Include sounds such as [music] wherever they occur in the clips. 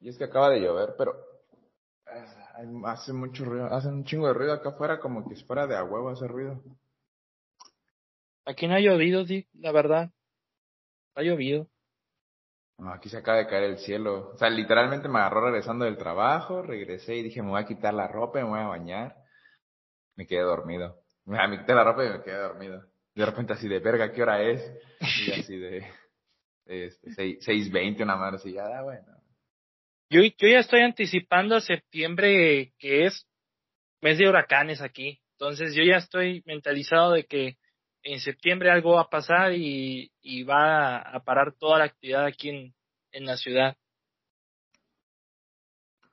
Y es que acaba de llover, pero eh, hace mucho ruido, hace un chingo de ruido acá afuera, como que es fuera de a huevo hace ruido. Aquí no ha llovido, sí, la verdad. Ha llovido. No, aquí se acaba de caer el cielo. O sea, literalmente me agarró regresando del trabajo, regresé y dije, me voy a quitar la ropa, me voy a bañar. Me quedé dormido. [laughs] Me quité la ropa y me quedé dormido. De repente así de verga, ¿qué hora es? Y así de [laughs] este, 6.20, una madre así, ya, bueno. Yo, yo ya estoy anticipando a septiembre, que es mes de huracanes aquí. Entonces yo ya estoy mentalizado de que en septiembre algo va a pasar y, y va a parar toda la actividad aquí en, en la ciudad.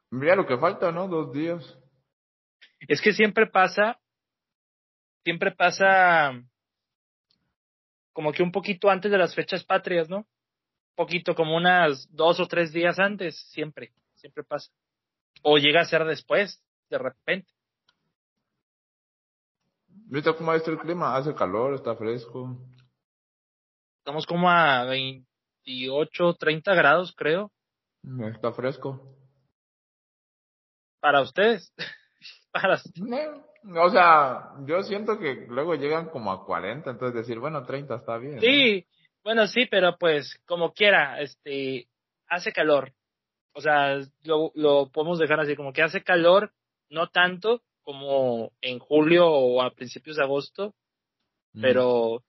Mira lo que falta, ¿no? Dos días. Es que siempre pasa, siempre pasa como que un poquito antes de las fechas patrias, ¿no? Poquito, como unas dos o tres días antes, siempre, siempre pasa. O llega a ser después, de repente. ¿Viste cómo está el clima? Hace calor, está fresco. Estamos como a 28, 30 grados, creo. Está fresco. Para ustedes. [laughs] Para o sea, yo siento que luego llegan como a 40, entonces decir, bueno, 30 está bien. Sí, bueno, sí, pero pues como quiera, este, hace calor. O sea, lo, lo podemos dejar así, como que hace calor, no tanto como en julio o a principios de agosto, mm. pero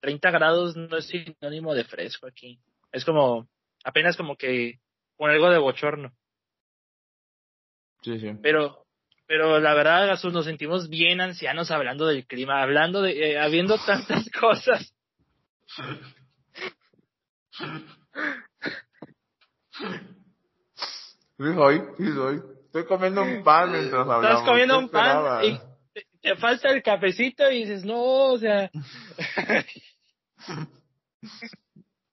30 grados no es sinónimo de fresco aquí. Es como, apenas como que con algo de bochorno. Sí, sí. Pero, pero la verdad, Jesús, nos sentimos bien ancianos hablando del clima, hablando de, eh, habiendo tantas [laughs] cosas. Sí soy, sí soy. Estoy comiendo un pan mientras hablamos. Estás comiendo un pan y te, falta el cafecito y dices, no, o sea... [laughs]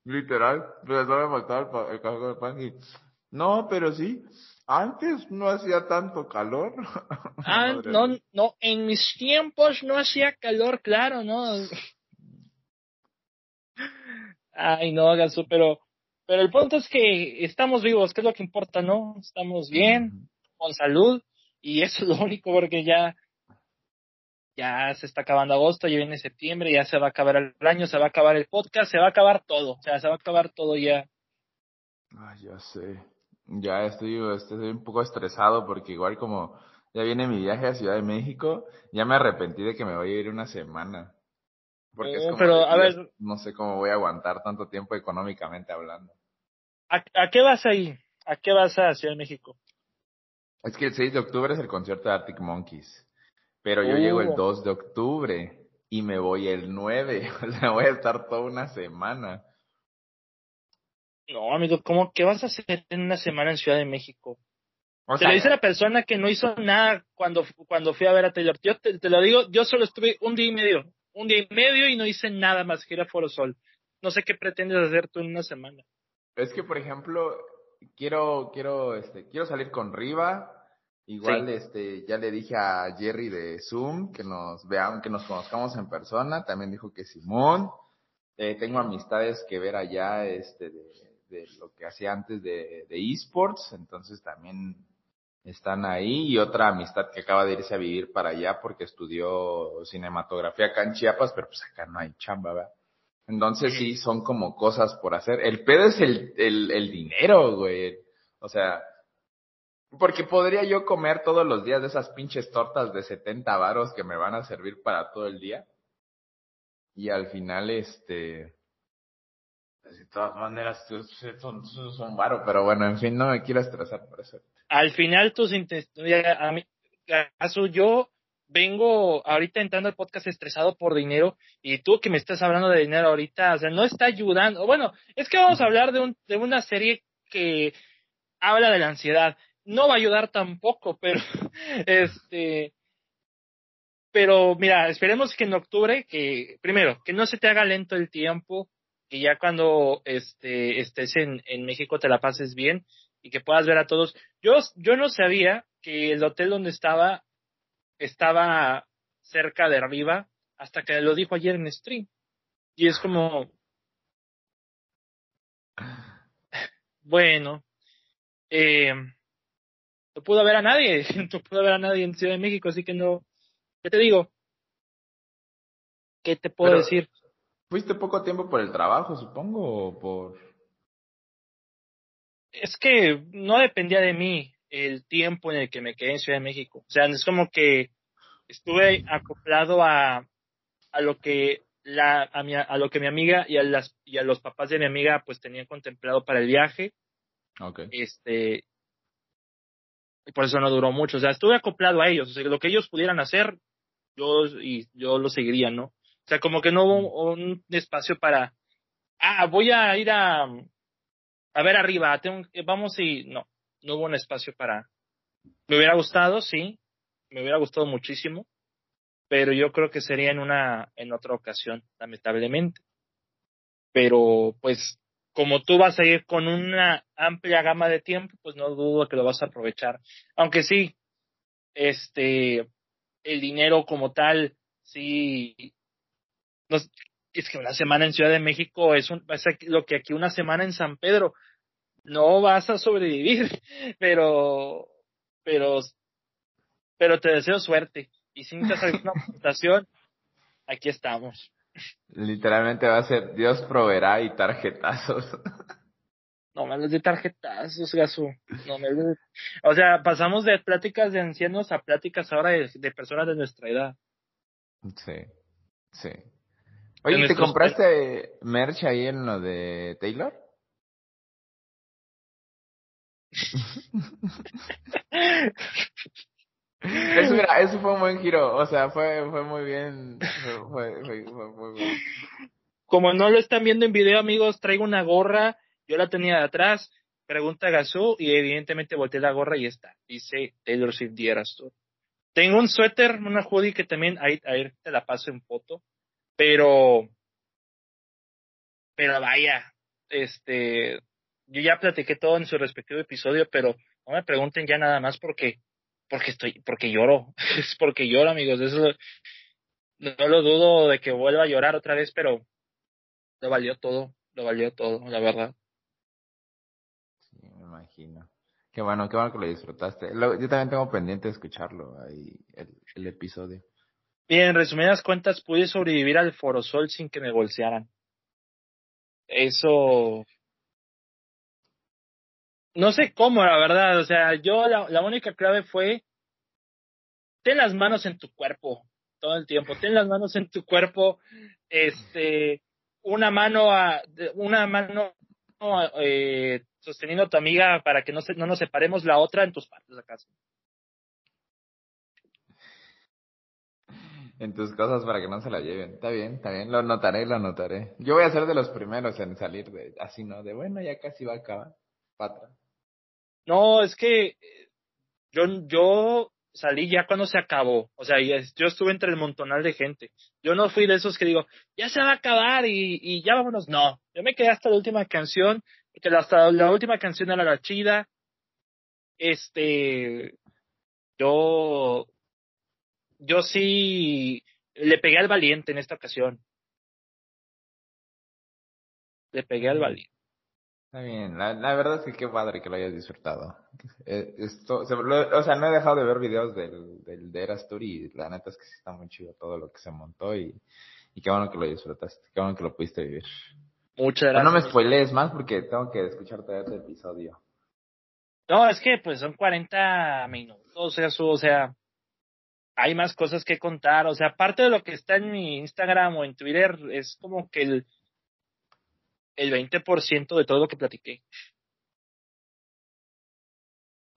Literal, me estaba faltar el café con el pan y... No, pero sí, antes no hacía tanto calor. [laughs] Ah, no, no, en mis tiempos no hacía calor, claro, ¿no? Ay, no, Gasú, pero, pero el punto es que estamos vivos, que es lo que importa, ¿no? Estamos bien, con salud, y eso es lo único porque ya, ya se está acabando agosto, ya viene septiembre, ya se va a acabar el año, se va a acabar el podcast, se va a acabar todo, o sea, se va a acabar todo ya. Ay, ya sé. Ya estoy, estoy un poco estresado porque igual como ya viene mi viaje a Ciudad de México, ya me arrepentí de que me voy a ir una semana. Porque es como pero, a ver, no sé cómo voy a aguantar tanto tiempo económicamente hablando. ¿A, qué vas ahí? ¿A qué vas a Ciudad de México? Es que el 6 de octubre es el concierto de Arctic Monkeys. Pero yo llego el 2 de octubre y me voy el 9. [laughs] O sea, voy a estar toda una semana. No, amigo, ¿cómo, ¿qué vas a hacer en una semana en Ciudad de México? O sea, lo dice la persona que no hizo nada cuando, cuando fui a ver a Taylor. Yo te, te, lo digo, yo solo estuve un día y medio un día y medio y no hice nada más que ir a Foro Sol. No sé qué pretendes hacer tú en una semana. Es que, por ejemplo, quiero, quiero, este, quiero salir con Riva. Igual, este, ya le dije a Jerry de Zoom que nos vean, que nos conozcamos en persona. También dijo que Simón. Eh, tengo amistades que ver allá, este, de, de lo que hacía antes de, de esports. Entonces también están ahí y otra amistad que acaba de irse a vivir para allá porque estudió cinematografía acá en Chiapas, pero pues acá no hay chamba, ¿verdad? Entonces sí, son como cosas por hacer. El pedo es el, el, el dinero, güey. O sea, porque podría yo comer todos los días de esas pinches tortas de 70 varos que me van a servir para todo el día. Y al final, este, de todas maneras, son, son varos, pero bueno, en fin, no me quiero estresar por eso al final tus intenciones, a mí, caso yo vengo ahorita entrando al podcast estresado por dinero y tú que me estás hablando de dinero ahorita, o sea, no está ayudando. Bueno, es que vamos a hablar de, un, de una serie que habla de la ansiedad. No va a ayudar tampoco, [laughs] pero este, pero mira, esperemos que en octubre, que primero, que no se te haga lento el tiempo, que ya cuando este, estés en, en México te la pases bien y que puedas ver a todos. Yo, yo no sabía que el hotel donde estaba estaba cerca de arriba hasta que lo dijo ayer en stream. Y es como, bueno, eh, no pudo ver a nadie, [laughs] no pudo ver a nadie en Ciudad de México, así que no, ¿qué te digo? ¿Qué te puedo Pero- decir? ¿Fuiste poco tiempo por el trabajo, supongo, o por...? Es que no dependía de mí el tiempo en el que me quedé en Ciudad de México. O sea, es como que estuve acoplado a, a lo que la, a, mi, a lo que mi amiga y a las, y a los papás de mi amiga pues tenían contemplado para el viaje. Ok. este y por eso no duró mucho o sea estuve acoplado a ellos o sea lo que ellos pudieran hacer yo y yo lo seguiría no o sea como que no hubo un espacio para ah voy a ir a a ver arriba tengo, vamos y no no hubo un espacio para me hubiera gustado sí me hubiera gustado muchísimo pero yo creo que sería en una en otra ocasión lamentablemente pero pues como tú vas a ir con una amplia gama de tiempo, pues no dudo que lo vas a aprovechar. Aunque sí, este, el dinero como tal, sí, es que una semana en Ciudad de México es, un, es lo que aquí una semana en San Pedro. No vas a sobrevivir, [laughs] pero, pero, pero te deseo suerte. Y si necesitas alguna aportación, [laughs] aquí estamos. Literalmente va a ser Dios proveerá y tarjetazos. [laughs] No me hables de tarjetazos, Gasu. No me hables de... O sea, pasamos de pláticas de ancianos a pláticas ahora de, de personas de nuestra edad. Sí, sí. Oye, ¿te compraste merch ahí en lo de Taylor? Eso, mira, eso fue un buen giro, o sea, fue, fue muy bien, fue, fue, fue, fue muy bien. Como no lo están viendo en video, amigos, traigo una gorra. Yo la tenía de atrás. Pregunta Gasú y evidentemente volteé la gorra y está. Dice Taylor Swift The Eras Tour. Tengo un suéter, una hoodie que también ahí, ahí te la paso en foto. Pero, pero vaya, este, yo ya platiqué todo en su respectivo episodio, pero no me pregunten ya nada más porque, porque estoy, porque lloro. [laughs] es porque lloro, amigos. Eso, no lo dudo de que vuelva a llorar otra vez, pero lo valió todo, lo valió todo, la verdad. Sí, me imagino. Qué bueno, qué bueno que lo disfrutaste. Yo también tengo pendiente de escucharlo ahí, el episodio. Bien, en resumidas cuentas, pude sobrevivir al Forosol sin que me bolsearan. Eso. No sé cómo, la verdad. O sea, yo la, única clave fue. Ten las manos en tu cuerpo todo el tiempo. Ten las manos en tu cuerpo. Este. Una mano a. Una mano. eh, sosteniendo a tu amiga para que no, se, no nos separemos la otra en tus partes acaso. En tus cosas para que no se la lleven. Está bien, está bien, lo anotaré, lo anotaré. Yo voy a ser de los primeros en salir de, así, ¿no? De bueno, ya casi va a acabar. No, es que eh, yo, yo salí ya cuando se acabó. O sea, yo estuve entre el montonal de gente. Yo no fui de esos que digo, ya se va a acabar y, y ya vámonos. No, yo me quedé hasta la última canción, hasta la última canción era la chida. Este, yo, yo sí le pegué al valiente en esta ocasión. Le pegué al valiente. Está bien, la, la verdad es que qué padre que lo hayas disfrutado. Eh, esto, se- lo- o sea, no he dejado de ver videos del, del de Eras Tour y la neta es que sí está muy chido todo lo que se montó y, y qué bueno que lo disfrutaste, qué bueno que lo pudiste vivir. Muchas Pero gracias. no me spoilees más porque tengo que escuchar todavía este episodio. No, es que pues son 40 minutos, o sea, su- o sea, hay más cosas que contar, o sea, aparte de lo que está en mi Instagram o en Twitter, es como que el, el 20% de todo lo que platiqué.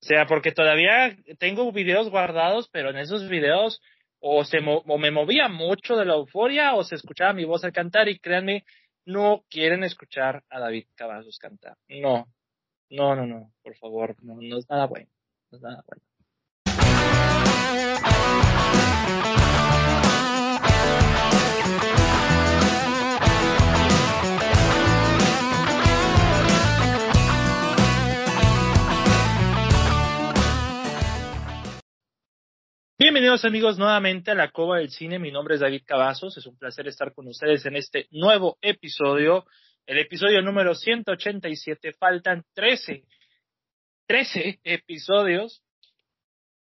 O sea, porque todavía tengo videos guardados, pero en esos videos o, se mo- o me movía mucho de la euforia o se escuchaba mi voz al cantar y créanme, no quieren escuchar a David Cavazos cantar. No, no, no, no, por favor, no, no es nada bueno, no es nada bueno. Bienvenidos amigos nuevamente a la Cova del Cine. Mi nombre es David Cavazos. Es un placer estar con ustedes en este nuevo episodio. El episodio número 187. Faltan 13. 13 episodios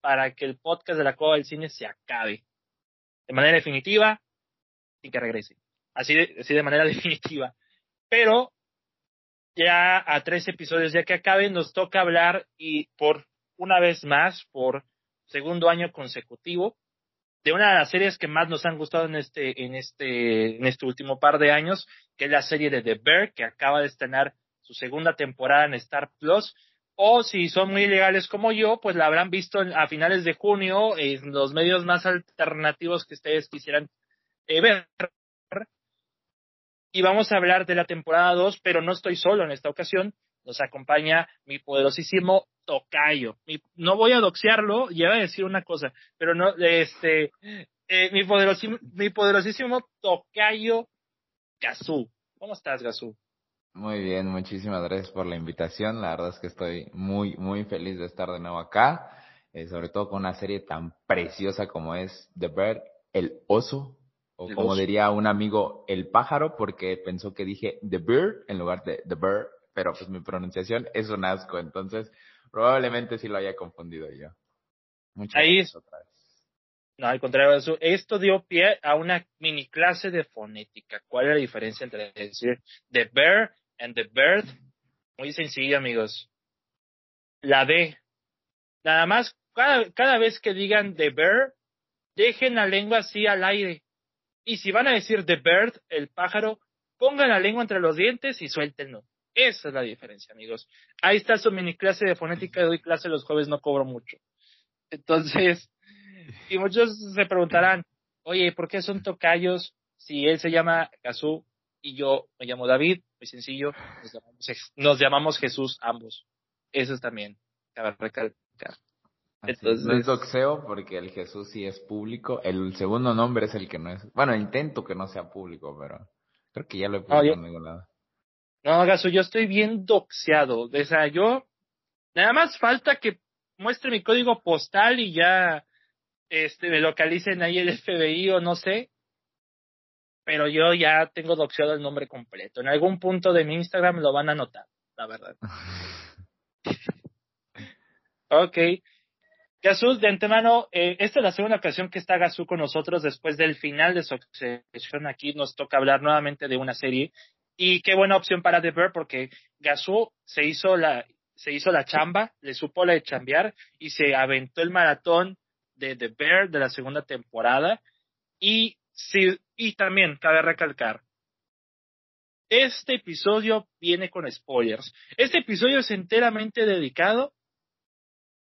para que el podcast de la Cueva del Cine se acabe. De manera definitiva, y que regrese. Así de, así de manera [laughs] definitiva. Pero ya a tres episodios ya que acabe, nos toca hablar y por una vez más, por segundo año consecutivo, de una de las series que más nos han gustado en este, en este, en este último par de años, que es la serie de The Bear, que acaba de estrenar su segunda temporada en Star Plus. O si son muy legales como yo, pues la habrán visto a finales de junio en los medios más alternativos que ustedes quisieran eh, ver. Y vamos a hablar de la temporada 2, pero no estoy solo en esta ocasión. Nos acompaña mi poderosísimo tocayo. no voy a doxearlo, ya voy a decir una cosa, pero no, este, eh, mi, poderosísimo, mi poderosísimo tocayo Gazú. ¿Cómo estás, Gazú? Muy bien, muchísimas gracias por la invitación. La verdad es que estoy muy, muy feliz de estar de nuevo acá, eh, sobre todo con una serie tan preciosa como es The Bird, El Oso, o como diría un amigo, El Pájaro, porque pensó que dije The Bird en lugar de The Bird, pero pues mi pronunciación es un asco, entonces Probablemente sí lo haya confundido yo. Muchas Ahí otra vez. No, al contrario, esto dio pie a una mini clase de fonética. ¿Cuál es la diferencia entre decir the bear and the bird? Muy sencillo, amigos. La B. Nada más, cada, cada vez que digan the bear, dejen la lengua así al aire. Y si van a decir the bird, el pájaro, pongan la lengua entre los dientes y suéltenlo. Esa es la diferencia, amigos. Ahí está su mini clase de fonética. Doy clase los jueves, no cobro mucho. Entonces, y muchos se preguntarán, oye, ¿por qué son tocayos si él se llama Gazú y yo me llamo David? Muy sencillo, nos llamamos, Jesús ambos. Eso es también, cabe recalcar. Entonces, no es doxeo porque el Jesús sí es público. El segundo nombre es el que no es. Bueno, intento que no sea público, pero creo que ya lo he puesto en ningún lado. No, Gaso, yo estoy bien doxeado. O sea, yo nada más falta que muestre mi código postal y ya este me localicen ahí el [laughs] FBI o no sé. Pero yo ya tengo doxeado el nombre completo. En algún punto de mi Instagram lo van a notar, la verdad. [laughs] ok. Gasú, de antemano, eh, esta es la segunda ocasión que está Gasú con nosotros después del final de su sesión. Aquí nos toca hablar nuevamente de una serie y qué buena opción para The Bear porque Gasú se hizo la, se hizo la chamba, le supo la de chambear y se aventó el maratón de The Bear de la segunda temporada. Y, sí, y también cabe recalcar, este episodio viene con spoilers. Este episodio es enteramente dedicado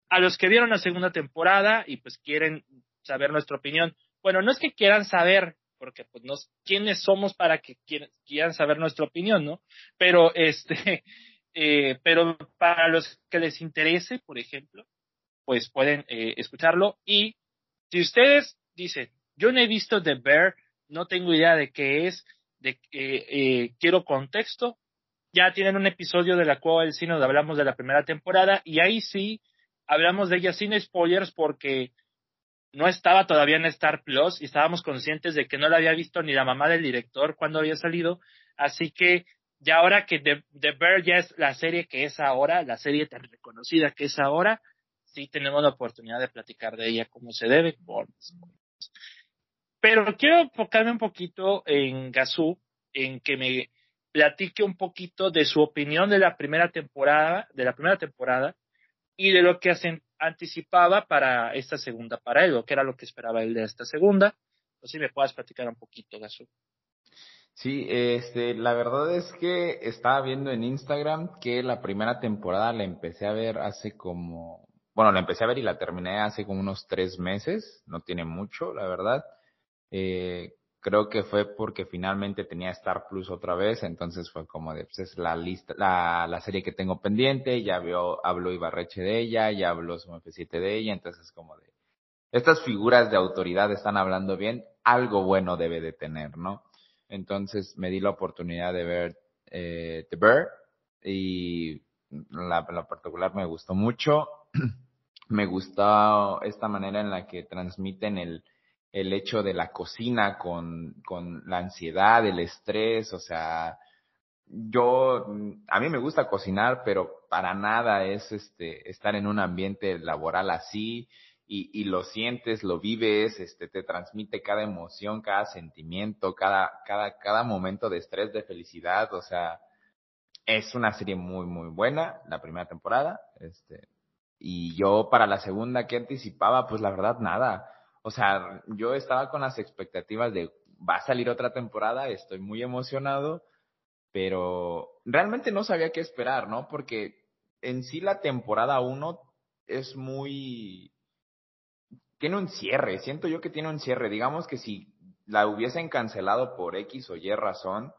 a los que vieron la segunda temporada y pues quieren saber nuestra opinión. Bueno, no es que quieran saber, porque pues nos, quiénes somos para que quieran, saber nuestra opinión, ¿no? Pero [laughs] este, eh, pero para los que les interese, por ejemplo, pues pueden eh, escucharlo y si ustedes dicen, yo no he visto The Bear, no tengo idea de qué es, de eh, quiero contexto, ya tienen un episodio de la Cueva del Cine donde hablamos de la primera temporada y ahí sí hablamos de ella sin spoilers porque no estaba todavía en Star Plus y estábamos conscientes de que no la había visto ni la mamá del director cuando había salido. Así que ya ahora que The, Bear ya es la serie que es ahora, la serie tan reconocida que es ahora, sí tenemos la oportunidad de platicar de ella como se debe. Pero quiero enfocarme un poquito en Gazú, en que me platique un poquito de su opinión de la primera temporada, de la primera temporada y de lo que anticipaba para esta segunda para él, o que era lo que esperaba él de esta segunda. No si me puedas platicar un poquito, Gasú. Sí, este, la verdad es que estaba viendo en Instagram que la primera temporada la empecé a ver hace como, bueno, la empecé a ver y la terminé hace como unos tres meses, no tiene mucho, la verdad. Eh, creo que fue porque finalmente tenía Star Plus otra vez, entonces fue como de, pues es la lista, la, la serie que tengo pendiente, ya vio, habló Ibarreche de ella, ya habló Sum F7 de ella, entonces como de, estas figuras de autoridad están hablando bien, algo bueno debe de tener, ¿no? Entonces me di la oportunidad de ver eh, The Bear y la, la particular me gustó mucho. [clears throat] me gustó esta manera en la que transmiten el, el hecho de la cocina con, con la ansiedad, el estrés, o sea, yo, a mí me gusta cocinar, pero para nada es este, estar en un ambiente laboral así y, y lo sientes, lo vives, este, te transmite cada emoción, cada sentimiento, cada, cada, cada momento de estrés, de felicidad, o sea, es una serie muy, muy buena, la primera temporada, este, y yo para la segunda, ¿qué anticipaba? Pues la verdad, nada. O sea, yo estaba con las expectativas de, va a salir otra temporada, estoy muy emocionado, pero realmente no sabía qué esperar, ¿no? Porque en sí la temporada 1 es muy... Tiene un cierre, siento yo que tiene un cierre. Digamos que si la hubiesen cancelado por X o Y razón,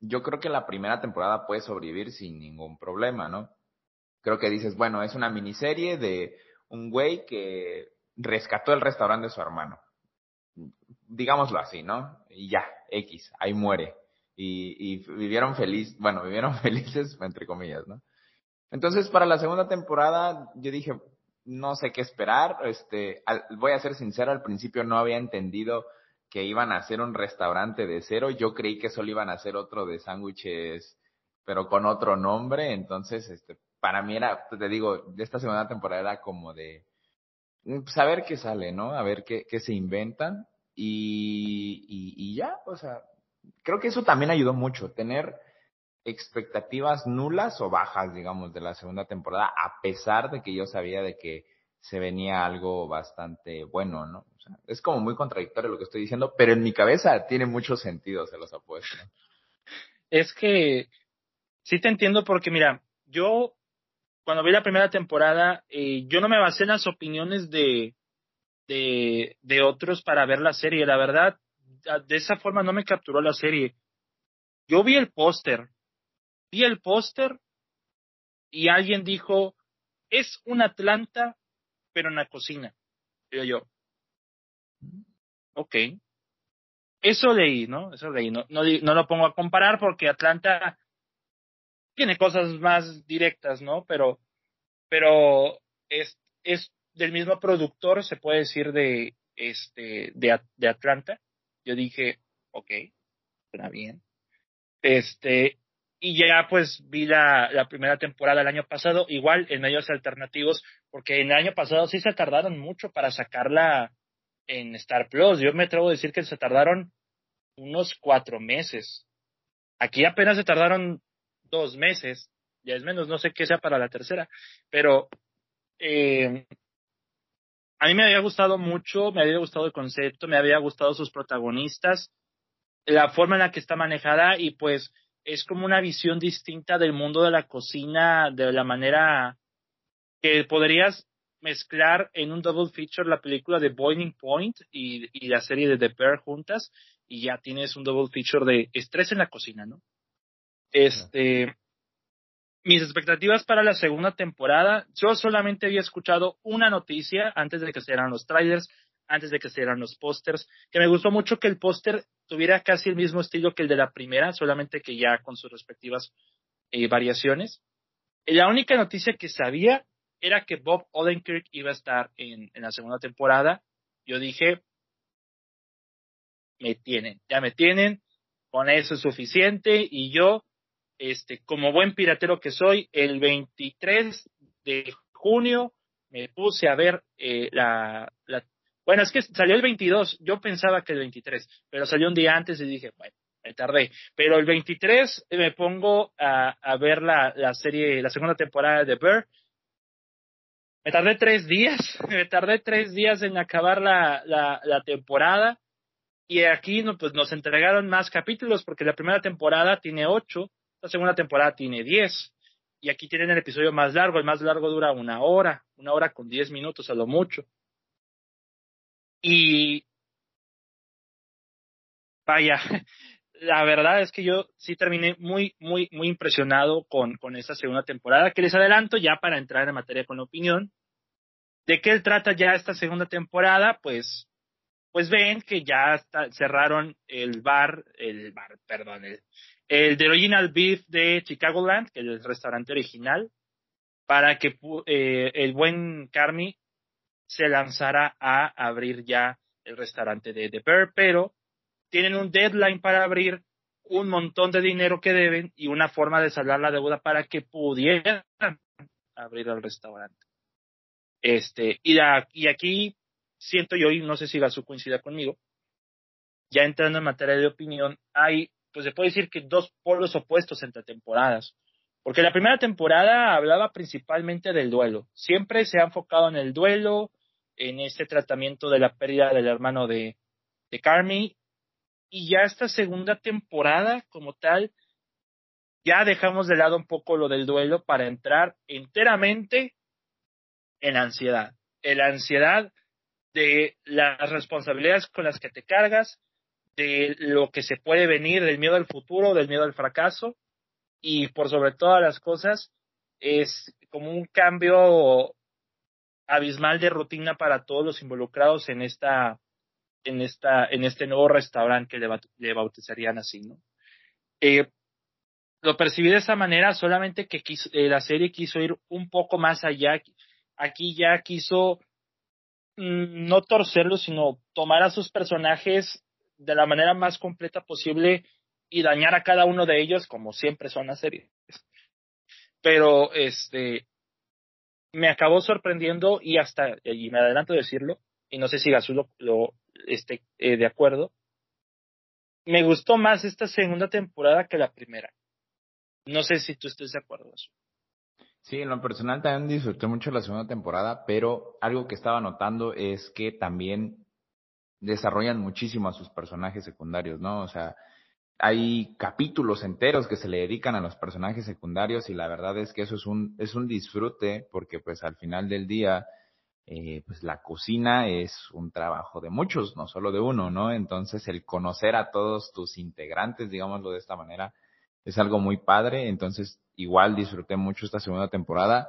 yo creo que la primera temporada puede sobrevivir sin ningún problema, ¿no? Creo que dices, bueno, es una miniserie de un güey que rescató el restaurante de su hermano. Digámoslo así, ¿no? Y ya, X, ahí muere. Y, y vivieron feliz, bueno, vivieron [laughs] felices, entre comillas, ¿no? Entonces, para la segunda temporada, yo dije, no sé qué esperar. Este, voy a ser sincero, al principio no había entendido que iban a hacer un restaurante de cero. Yo creí que solo iban a hacer otro de sándwiches, pero con otro nombre. Entonces, este, para mí era, te digo, de esta segunda temporada era como de saber pues, qué sale, ¿no? A ver qué, qué se inventan. Y, y, y ya, o sea, creo que eso también ayudó mucho, tener expectativas nulas o bajas, digamos, de la segunda temporada, a pesar de que yo sabía de que se venía algo bastante bueno, ¿no? O sea, es como muy contradictorio lo que estoy diciendo, pero en mi cabeza tiene mucho sentido, se los apuesto. Es que sí te entiendo porque, mira, yo cuando vi la primera temporada, eh, yo no me basé en las opiniones de, de, otros para ver la serie. La verdad, de esa forma no me capturó la serie. Yo vi el póster, vi el póster y alguien dijo, es un Atlanta pero en la cocina. Y yo, ok. Eso leí, ¿no? Eso leí. No, no, no lo pongo a comparar porque Atlanta tiene cosas más directas, ¿no? Pero, pero es, es del mismo productor, se puede decir, de, este, de, de Atlanta. Yo dije, ok, suena bien. Este, y ya pues vi la, la primera temporada el año pasado, igual en medios alternativos, porque en el año pasado sí se tardaron mucho para sacarla en Star Plus. Yo me atrevo a decir que se tardaron unos cuatro meses. Aquí apenas se tardaron dos meses, ya es menos, no sé qué sea para la tercera, pero eh, a mí me había gustado mucho, me había gustado el concepto, me había gustado sus protagonistas, la forma en la que está manejada y pues es como una visión distinta del mundo de la cocina de la manera que podrías mezclar en un double feature la película de Boiling Point y, y la serie de The Bear juntas y ya tienes un double feature de estrés en la cocina, ¿no? Este, mis expectativas para la segunda temporada, yo solamente había escuchado una noticia antes de que se dieran los trailers, antes de que se dieran los pósters, que me gustó mucho que el póster tuviera casi el mismo estilo que el de la primera, solamente que ya con sus respectivas eh, variaciones. La única noticia que sabía era que Bob Odenkirk iba a estar en, en la segunda temporada. Yo dije, me tienen, ya me tienen, con eso es suficiente y yo, este, como buen piratero que soy, el 23 de junio me puse a ver eh, la, bueno, es que salió el 22, yo pensaba que el 23, pero salió un día antes y dije, bueno, me tardé. Pero el 23 me pongo a, a ver la, la serie, la segunda temporada de Bear. Me tardé tres días, [laughs] me tardé tres días en acabar la, la, la temporada. Y aquí no, pues nos entregaron más capítulos porque la primera temporada tiene ocho, la segunda temporada tiene diez. Y aquí tienen el episodio más largo, el más largo dura una hora, una hora con diez minutos a lo mucho. Y vaya, [laughs] la verdad es que yo sí terminé muy, muy, muy impresionado con, con esta segunda temporada, que les adelanto ya para entrar en materia con la opinión. ¿De qué trata ya esta segunda temporada? Pues, pues ven que ya cerraron el bar, el bar, perdón, el, el The Original Beef de Chicagoland, que es el restaurante original, para que eh, el buen Carmi se lanzara a abrir ya el restaurante de The Bear, pero tienen un deadline para abrir un montón de dinero que deben y una forma de saldar la deuda para que pudieran abrir el restaurante. Este, y, y aquí siento yo, y no sé si su coincida conmigo, ya entrando en materia de opinión, hay, pues se puede decir que dos polos opuestos entre temporadas. Porque la primera temporada hablaba principalmente del duelo. Siempre se ha enfocado en el duelo, en este tratamiento de la pérdida del hermano de, de Carmi. Y ya esta segunda temporada, como tal, ya dejamos de lado un poco lo del duelo para entrar enteramente en ansiedad. En la ansiedad de las responsabilidades con las que te cargas, de lo que se puede venir, del miedo al futuro, del miedo al fracaso y por sobre todas las cosas es como un cambio abismal de rutina para todos los involucrados en esta en esta en este nuevo restaurante que le, bautizarían así, ¿no? Eh, lo percibí de esa manera, solamente que eh, la serie quiso ir un poco más allá. Aquí ya quiso mm, no torcerlo, sino tomar a sus personajes de la manera más completa posible y dañar a cada uno de ellos, como siempre son las series. Pero este me acabó sorprendiendo y hasta, y me adelanto a decirlo, y no sé si Gazú lo, lo esté eh, de acuerdo, me gustó más esta segunda temporada que la primera. No sé si tú estés de acuerdo. Sí, en lo personal también disfruté mucho la segunda temporada, pero algo que estaba notando es que también desarrollan muchísimo a sus personajes secundarios, ¿no? O sea, hay capítulos enteros que se le dedican a los personajes secundarios y la verdad es que eso es un, es un disfrute porque pues al final del día, eh, pues la cocina es un trabajo de muchos, no solo de uno, ¿no? Entonces el conocer a todos tus integrantes, digámoslo de esta manera, es algo muy padre, entonces igual disfruté mucho esta segunda temporada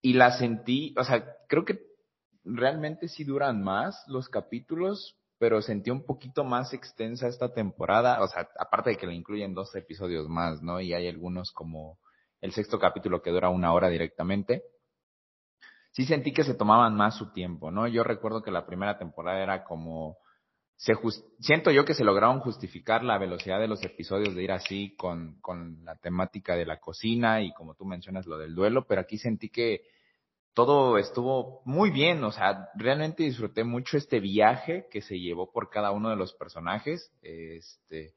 y la sentí, o sea, creo que realmente sí duran más los capítulos, pero sentí un poquito más extensa esta temporada, o sea, aparte de que le incluyen dos episodios más, ¿no? Y hay algunos como el sexto capítulo que dura una hora directamente. Sí sentí que se tomaban más su tiempo, ¿no? Yo recuerdo que la primera temporada era como se siento yo que se lograron justificar la velocidad de los episodios de ir así con, con la temática de la cocina y como tú mencionas lo del duelo, pero aquí sentí que todo estuvo muy bien, o sea, realmente disfruté mucho este viaje que se llevó por cada uno de los personajes, este,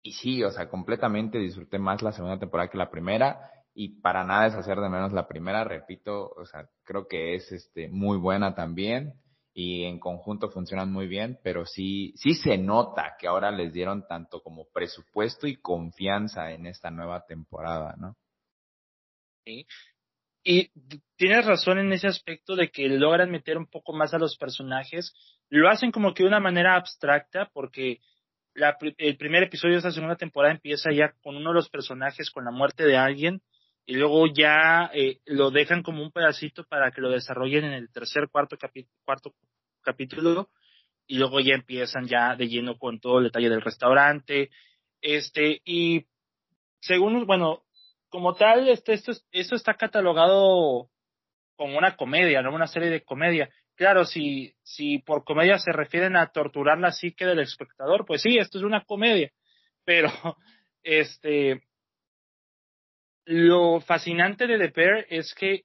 y sí, o sea, completamente disfruté más la segunda temporada que la primera, y para nada es hacer de menos la primera, repito, o sea, creo que es este muy buena también y en conjunto funcionan muy bien, pero sí, sí se nota que ahora les dieron tanto como presupuesto y confianza en esta nueva temporada, ¿no? Sí. Y tienes razón en ese aspecto de que logran meter un poco más a los personajes. Lo hacen como que de una manera abstracta, porque la, el primer episodio de esta segunda temporada empieza ya con uno de los personajes con la muerte de alguien y luego ya eh, lo dejan como un pedacito para que lo desarrollen en el tercer, cuarto, cuarto capítulo y luego ya empiezan ya de lleno con todo el detalle del restaurante. Este, y según, bueno, como tal, este, esto, esto está catalogado como una comedia, no una serie de comedia. Claro, si, si por comedia se refieren a torturar la psique del espectador, pues sí, esto es una comedia. Pero, [laughs] este, lo fascinante de The Pair es que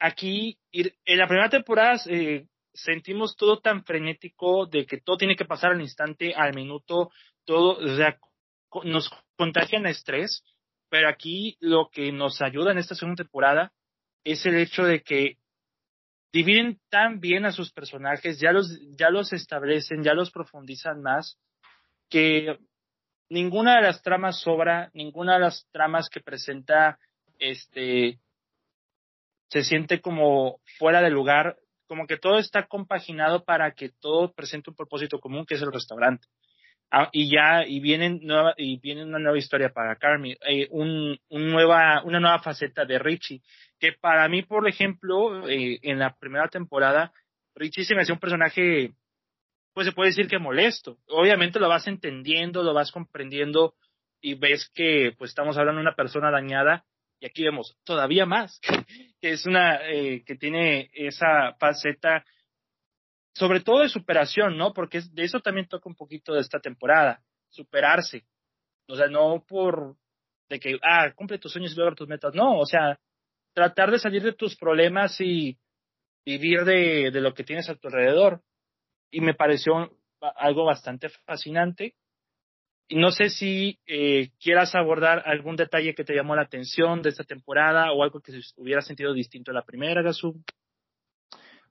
aquí, en la primera temporada, eh, sentimos todo tan frenético de que todo tiene que pasar al instante, al minuto, todo, o sea, nos contagian estrés, pero aquí lo que nos ayuda en esta segunda temporada es el hecho de que dividen tan bien a sus personajes, ya los, ya los establecen, ya los profundizan más, que ninguna de las tramas sobra, ninguna de las tramas que presenta este se siente como fuera de lugar, como que todo está compaginado para que todo presente un propósito común que es el restaurante. Ah, y ya y vienen y viene una nueva historia para Carmi, eh, un, nueva una nueva faceta de Richie que para mí por ejemplo eh, en la primera temporada Richie se me hacía un personaje pues se puede decir que molesto. Obviamente lo vas entendiendo, lo vas comprendiendo y ves que pues estamos hablando de una persona dañada y aquí vemos todavía más, [laughs] que es una, eh, que tiene esa faceta, sobre todo de superación, ¿no? Porque de eso también toca un poquito de esta temporada, superarse. O sea, no por de que, ah, cumple tus sueños y logra tus metas. No, o sea, tratar de salir de tus problemas y vivir de, lo que tienes a tu alrededor. Y me pareció algo bastante fascinante. Y no sé si eh, quieras abordar algún detalle que te llamó la atención de esta temporada o algo que se hubiera sentido distinto a la primera, Gasú.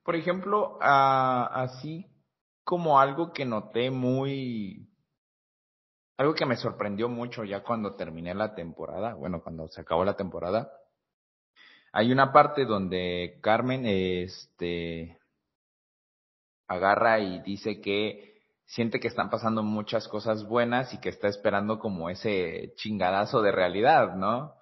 Por ejemplo, así como algo que noté muy, algo que me sorprendió mucho ya cuando terminé la temporada, bueno, cuando se acabó la temporada, hay una parte donde Carmen, este, agarra y dice que siente que están pasando muchas cosas buenas y que está esperando como ese chingadazo de realidad, ¿no?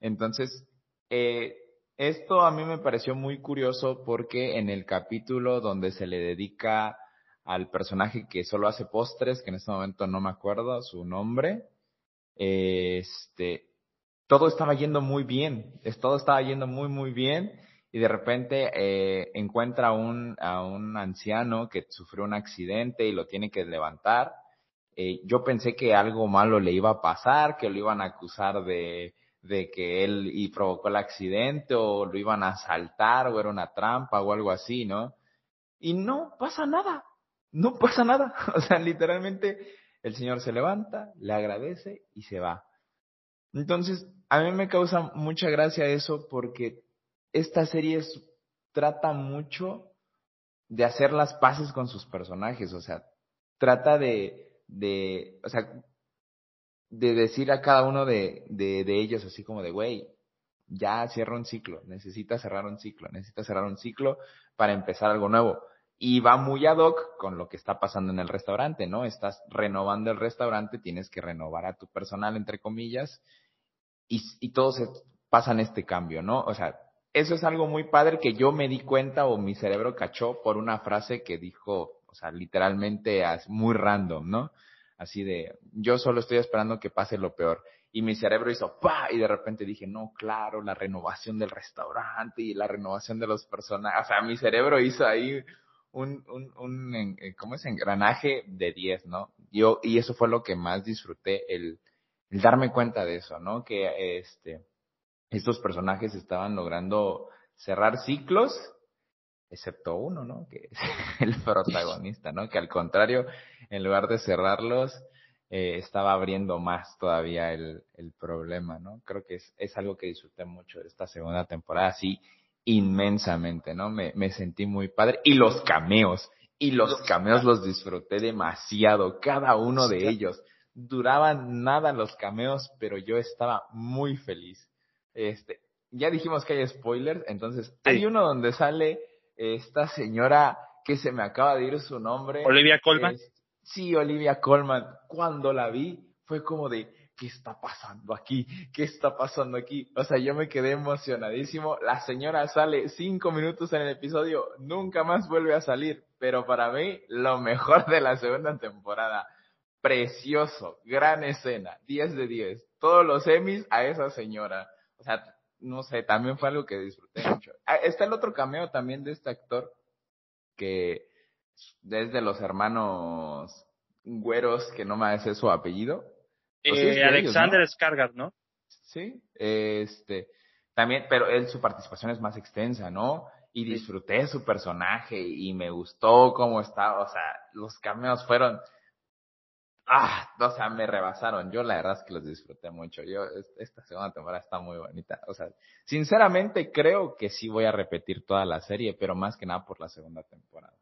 Entonces, eh, esto a mí me pareció muy curioso porque en el capítulo donde se le dedica al personaje que solo hace postres, que en este momento no me acuerdo su nombre, este, todo estaba yendo muy bien, todo estaba yendo muy, muy bien y de repente eh, encuentra a un, a un anciano que sufrió un accidente y lo tiene que levantar. Eh, yo pensé que algo malo le iba a pasar, que lo iban a acusar de, de que él y provocó el accidente o lo iban a asaltar o era una trampa o algo así, ¿no? Y no pasa nada, no pasa nada. [laughs] O sea, literalmente el señor se levanta, le agradece y se va. Entonces, a mí me causa mucha gracia eso porque esta serie trata mucho de hacer las paces con sus personajes, o sea, trata de, de, o sea, de decir a cada uno de, de, de ellos así como de, güey, ya cierra un ciclo, necesitas cerrar un ciclo, necesitas cerrar un ciclo para empezar algo nuevo. Y va muy ad hoc con lo que está pasando en el restaurante, ¿no? Estás renovando el restaurante, tienes que renovar a tu personal, entre comillas, y, y todos pasan este cambio, ¿no? O sea, eso es algo muy padre que yo me di cuenta o mi cerebro cachó por una frase que dijo, o sea, literalmente muy random, ¿no? Así de, yo solo estoy esperando que pase lo peor. Y mi cerebro hizo pa y de repente dije, no, claro, la renovación del restaurante y la renovación de los personajes. O sea, mi cerebro hizo ahí un, un, un eh, ¿cómo es? Engranaje de 10, ¿no? Yo, y eso fue lo que más disfruté, el, el darme cuenta de eso, ¿no? Que este, estos personajes estaban logrando cerrar ciclos, excepto uno, ¿no? Que es [laughs] el protagonista, ¿no? Que al contrario, en lugar de cerrarlos, eh, estaba abriendo más todavía el, el problema, ¿no? Creo que es, es algo que disfruté mucho de esta segunda temporada, sí, inmensamente, ¿no? Me, me sentí muy padre. Y los cameos, y los cameos los disfruté demasiado, cada uno de ellos. Duraban nada los cameos, pero yo estaba muy feliz. Este, ya dijimos que hay spoilers, entonces hay uno donde sale esta señora que se me acaba de ir su nombre. Olivia Colman. sí, Olivia Colman. Cuando la vi fue como de, ¿qué está pasando aquí? ¿Qué está pasando aquí? O sea, yo me quedé emocionadísimo. La señora sale cinco minutos en el episodio, nunca más vuelve a salir. Pero para mí, lo mejor de la segunda temporada. Precioso, gran escena, 10 de 10. Todos los Emmys a esa señora o sea, no sé, también fue algo que disfruté mucho. Ah, está el otro cameo también de este actor que es de los hermanos güeros, que no me hace su apellido. Pues eh, Alexander Skargar, ¿no? Sí, este, también, pero él, su participación es más extensa, ¿no? Y disfruté su personaje y me gustó cómo estaba, o sea, los cameos fueron, ah, o sea, me rebasaron. Yo la verdad es que los disfruté mucho. Yo, esta segunda temporada está muy bonita. O sea, sinceramente creo que sí voy a repetir toda la serie, pero más que nada por la segunda temporada.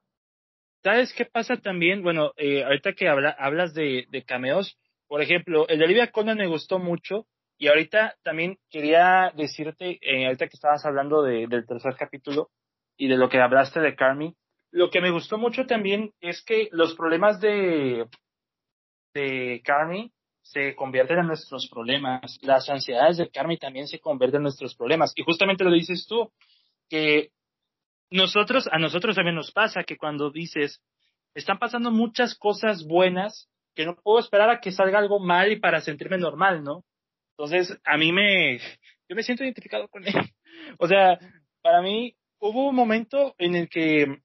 ¿Sabes qué pasa también? Bueno, eh, ahorita que habla, hablas de, de, cameos, por ejemplo, el de Olivia Colman me gustó mucho y ahorita también quería decirte, eh, ahorita que estabas hablando de, del tercer capítulo y de lo que hablaste de Carmi, lo que me gustó mucho también es que los problemas de, de Carmi se convierten en nuestros problemas. Las ansiedades de Carmi también se convierten en nuestros problemas. Y justamente lo dices tú, que nosotros, a nosotros también nos pasa que cuando dices, están pasando muchas cosas buenas, que no puedo esperar a que salga algo mal y para sentirme normal, ¿no? Entonces, a mí me, yo me siento identificado con él. [laughs] O sea, para mí hubo un momento en el que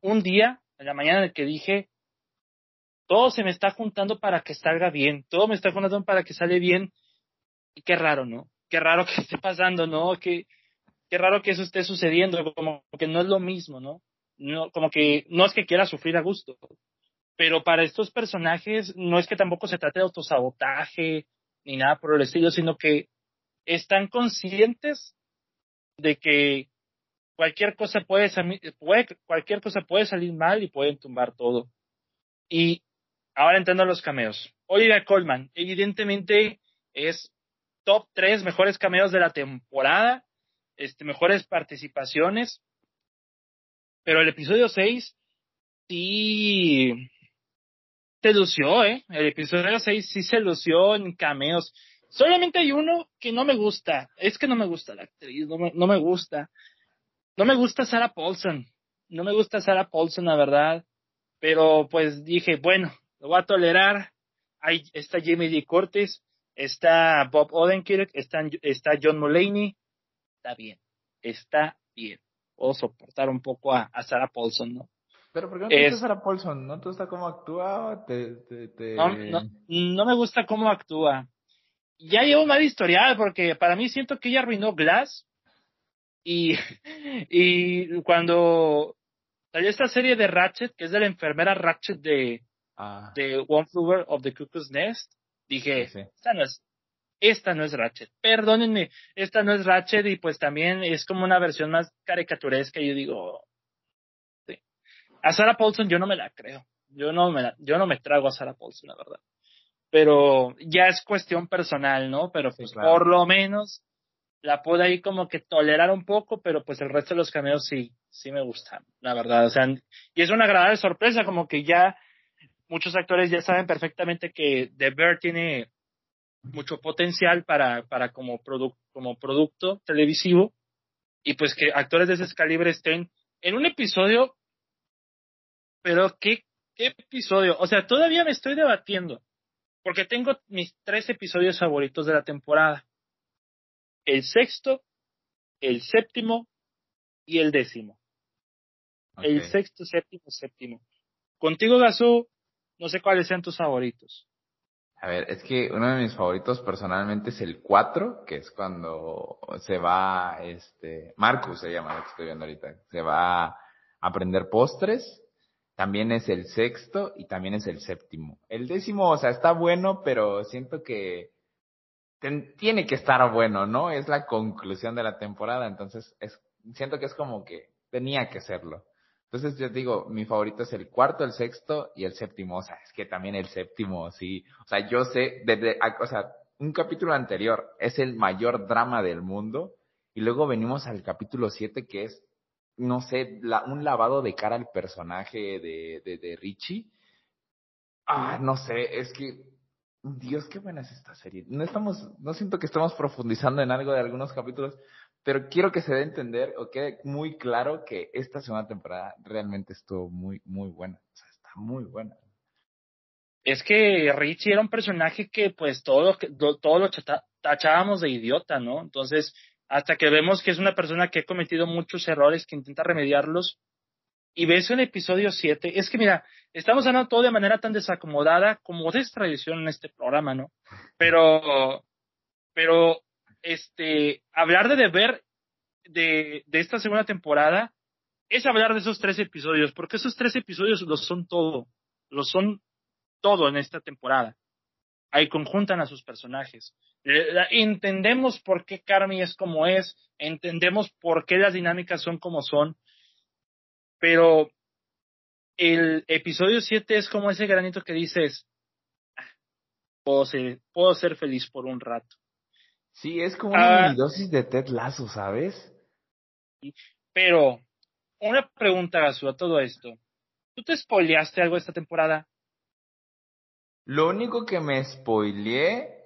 un día, en la mañana en el que dije, todo se me está juntando para que salga bien, todo me está juntando para que sale bien. Y qué raro, ¿no? Qué raro que esté pasando, ¿no? Qué, qué raro que eso esté sucediendo, como que no es lo mismo, ¿no? no como que no es que quiera sufrir a gusto, pero para estos personajes no es que tampoco se trate de autosabotaje ni nada por el estilo, sino que están conscientes de que cualquier cosa puede, puede, cualquier cosa puede salir mal y pueden tumbar todo. Y ahora entiendo los cameos. Olivia Colman, evidentemente es top 3 mejores cameos de la temporada, este, mejores participaciones. Pero el episodio 6 sí se lució, ¿eh? El episodio 6 sí se lució en cameos. Solamente hay uno que no me gusta. Es que no me gusta la actriz, no me, no me gusta. No me gusta Sarah Paulson. No me gusta Sarah Paulson, la verdad. Pero pues dije, bueno, lo voy a tolerar. Ahí está Jamie Lee Curtis, está Bob Odenkirk, está, está John Mulaney. Está bien, está bien. Puedo soportar un poco a, Sarah Paulson, ¿no? Pero ¿por qué no te gusta Sarah Paulson? ¿No te gusta cómo actúa? ¿Te, te, No, no, no, me gusta cómo actúa. Ya llevo un mal historial porque para mí siento que ella arruinó Glass y, y cuando salió esta serie de Ratchet, que es de la enfermera Ratchet de, ah. de One Flew of the Cuckoo's Nest, dije, esta no es, esta no es Ratchet. Perdónenme, esta no es Ratchet y pues también es como una versión más caricaturesca. Y yo digo, sí. a Sarah Paulson yo no me la creo. Yo no me la, yo no me trago a Sarah Paulson, la verdad. Pero ya es cuestión personal, ¿no? Pero pues por lo menos la puedo ahí como que tolerar un poco, pero pues el resto de los cameos sí, sí me gustan, la verdad. O sea, y es una agradable sorpresa, como que ya muchos actores ya saben perfectamente que The Bear tiene mucho potencial para, para como, como producto televisivo y pues que actores de ese calibre estén en un episodio, pero ¿qué, qué episodio? O sea, todavía me estoy debatiendo, porque tengo mis tres episodios favoritos de la temporada el sexto, el séptimo y el décimo. El sexto, séptimo, séptimo. Contigo, Gasú, no sé cuáles sean tus favoritos. A ver, es que uno de mis favoritos personalmente es el cuatro, que es cuando se va, este, Marcus se llama lo que estoy viendo ahorita, se va a aprender postres. También es el sexto y también es el séptimo. El décimo, o sea, está bueno, pero siento que tiene que estar bueno, ¿no? Es la conclusión de la temporada, entonces es, siento que es como que tenía que serlo. Entonces yo digo, mi favorito es el cuarto, el sexto y el séptimo. O sea, es que también el séptimo, sí. O sea, yo sé, desde, o sea, un capítulo anterior es el mayor drama del mundo y luego venimos al capítulo siete que es, no sé, la, un lavado de cara al personaje de, de, de Richie. Ah, no sé, es que Dios, qué buena es esta serie. No estamos, no siento que estamos profundizando en algo de algunos capítulos, pero quiero que se dé a entender o quede muy claro que esta segunda temporada realmente estuvo muy, muy buena. O sea, está muy buena. Es que Richie era un personaje que pues todos todo lo tachábamos de idiota, ¿no? Entonces, hasta que vemos que es una persona que ha cometido muchos errores, que intenta remediarlos, y ves el episodio 7, es que mira, estamos hablando todo de manera tan desacomodada como es tradición en este programa, ¿no? Pero, pero, este, hablar de deber de, de esta segunda temporada es hablar de esos tres episodios, porque esos tres episodios lo son todo, lo son todo en esta temporada. Ahí conjuntan a sus personajes. Entendemos por qué Carmi es como es, entendemos por qué las dinámicas son como son, pero el episodio 7 es como ese granito que dices, ah, puedo, ser, puedo ser feliz por un rato. Sí, es como una ah, dosis de Ted Lasso, ¿sabes? Pero, una pregunta, Gasu, a todo esto. ¿Tú te spoileaste algo esta temporada? Lo único que me spoileé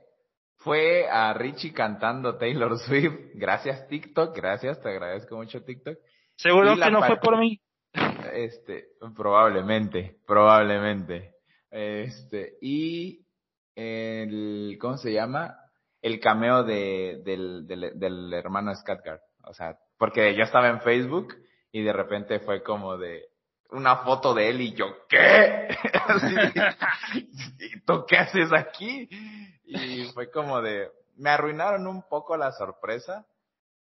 fue a Richie cantando Taylor Swift. [laughs] Gracias, TikTok. Gracias, te agradezco mucho, TikTok. Seguro que no fue por mí. [laughs] Este, probablemente, probablemente. Este, y el, ¿cómo se llama? El cameo de, del, del, del hermano Skatgard. O sea, porque yo estaba en Facebook y de repente fue como de, una foto de él y yo, ¿qué? [laughs] ¿Tú qué haces aquí? Y fue como de, me arruinaron un poco la sorpresa,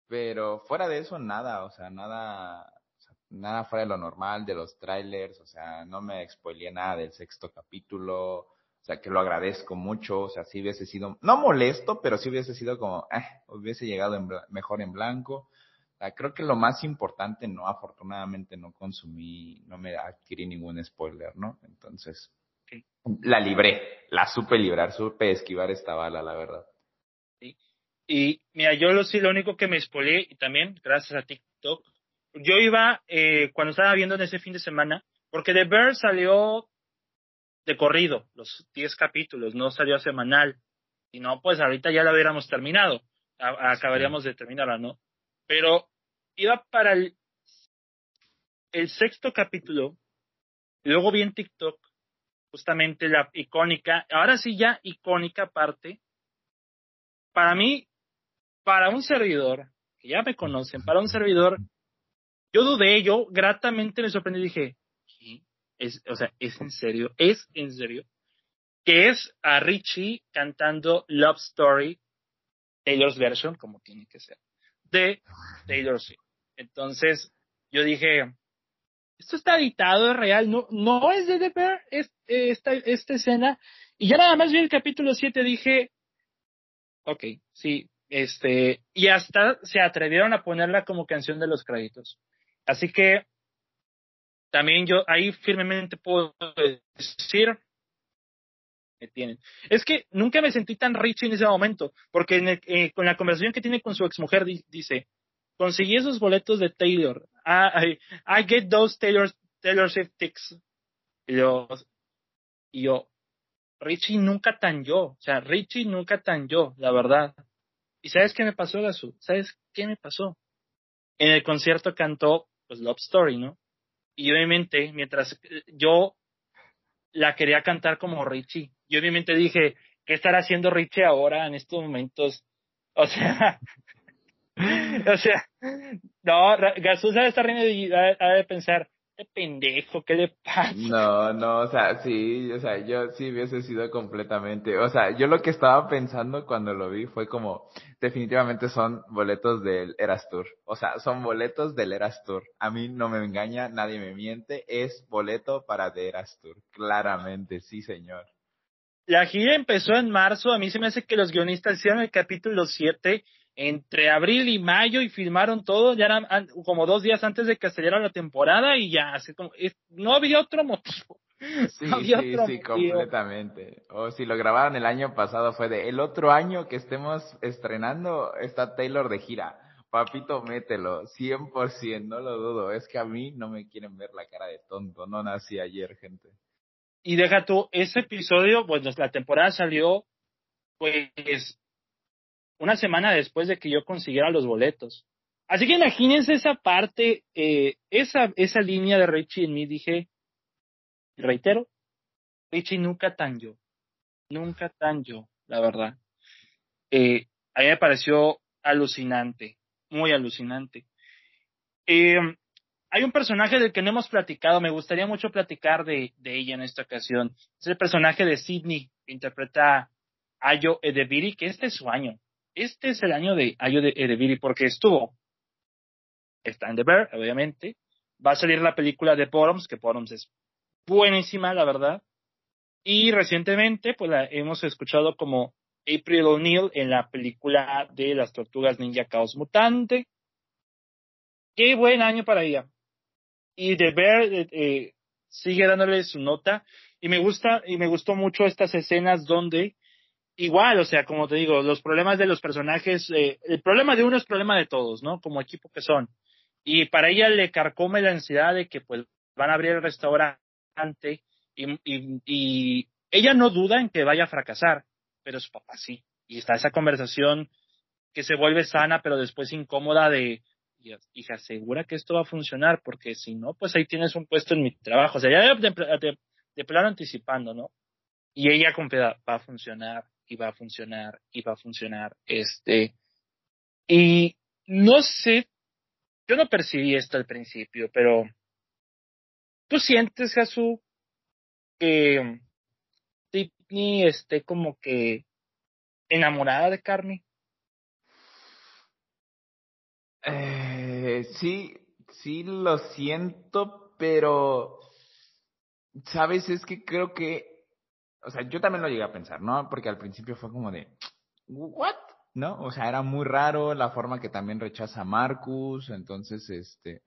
pero fuera de eso nada, o sea, nada, nada fuera de lo normal de los trailers, o sea, no me spoileé nada del sexto capítulo, sea, que lo agradezco mucho, o sea, si hubiese sido, no molesto, pero si hubiese sido como, eh, hubiese llegado mejor en blanco. creo que lo más importante, no, afortunadamente no consumí, no me adquirí ningún spoiler, ¿no? Entonces, la libré, la supe librar, supe esquivar esta bala, la verdad. Sí. Y mira, yo lo, sí, lo único que me spoileé, y también gracias a TikTok, yo iba, eh, cuando estaba viendo en ese fin de semana, porque The Bear salió de corrido, los 10 capítulos, no salió semanal. Y no, pues ahorita ya la hubiéramos terminado. acabaríamos de terminarla, ¿no? Pero iba para el, el sexto capítulo, luego vi en TikTok justamente la icónica, ahora sí ya icónica parte, para mí, para un servidor, que ya me conocen, para un servidor yo dudé, yo gratamente me sorprendí y dije. Es, o sea, ¿es en serio? ¿Es en serio? Que es a Richie cantando Love Story, Taylor's version, como tiene que ser, de Taylor Swift. Entonces, yo dije, esto está editado, es real, no, no es de The Bear, es, esta, esta escena. Y ya nada más vi el capítulo 7, dije, ok, sí, este, y hasta se atrevieron a ponerla como canción de los créditos. Así que también yo ahí firmemente puedo decir que tienen. Es que nunca me sentí tan rich en ese momento, porque eh, con la conversación que tiene con su exmujer dice, conseguí esos boletos de Taylor. I, I, get those Taylor, Taylor Swift tickets. Y yo, y yo, Richie nunca tan yo, o sea, Richie nunca tan yo, la verdad. ¿Y sabes qué me pasó, Gasu? ¿Sabes qué me pasó? En el concierto cantó pues Love Story, ¿no? Y obviamente, mientras yo la quería cantar como Richie, y obviamente dije, ¿qué estará haciendo Richie ahora en estos momentos? O sea, [laughs] o sea, no, Gasú sabe estar riendo y ha de pensar, este pendejo, ¿qué le pasa? No, no, o sea, sí, o sea, yo sí hubiese sido completamente, o sea, yo lo que estaba pensando cuando lo vi fue como, definitivamente son boletos del Eras Tour, o sea, son boletos del Eras Tour. A mí no me engaña, nadie me miente, es boleto para The Eras Tour, claramente, sí, señor. La gira empezó en marzo, a mí se me hace que los guionistas hicieron el capítulo 7 entre abril y mayo y filmaron todo, ya eran como dos días antes de que saliera la temporada y ya, así como, no había otro motivo. Sí, [laughs] sí, sí, completamente. O si lo grabaron el año pasado fue de, el otro año que estemos estrenando está Taylor de gira. Papito, mételo, 100%, no lo dudo. Es que a mí no me quieren ver la cara de tonto, no nací ayer, gente. Y deja tú, ese episodio, pues la temporada salió, pues una semana después de que yo consiguiera los boletos. Así que imagínense esa parte, eh, esa, esa línea de Richie en mí, dije, reitero, Richie nunca tan yo, nunca tan yo, la verdad. Eh, a mí me pareció alucinante, muy alucinante. Eh, hay un personaje del que no hemos platicado, me gustaría mucho platicar de, de ella en esta ocasión. Es el personaje de Sidney, que interpreta Ayo Edebiri, que este es su año este es el año de Ayo de Edebiri porque estuvo, está en The Bear, obviamente, va a salir la película de Bottoms, que Bottoms es buenísima, la verdad, y recientemente, pues la hemos escuchado como April O'Neil en la película de las Tortugas Ninja Caos Mutante. Qué buen año para ella. Y The Bear eh, eh, sigue dándole su nota. Y me gusta, y me gustó mucho estas escenas donde igual, o sea, como te digo, los problemas de los personajes, eh, el problema de uno es problema de todos, ¿no? Como equipo que son. Y para ella le carcome la ansiedad de que pues van a abrir el restaurante y, y, y ella no duda en que vaya a fracasar, pero su papá sí. Y está esa conversación que se vuelve sana, pero después incómoda de, hija, segura que esto va a funcionar, porque si no, pues ahí tienes un puesto en mi trabajo. O sea, ya de, de plano anticipando, ¿no? Y ella confiada, va a funcionar, y va a funcionar y va a funcionar. Este, y no sé, yo no percibí esto al principio, pero ¿Tú sientes, Jesús, que Sidney esté como que enamorada de Carmi? Eh, sí, sí lo siento, pero, ¿sabes? Es que creo que, o sea, yo también lo llegué a pensar, ¿no? Porque al principio fue como de, ¿what? ¿No? O sea, era muy raro la forma que también rechaza a Marcus, entonces, este,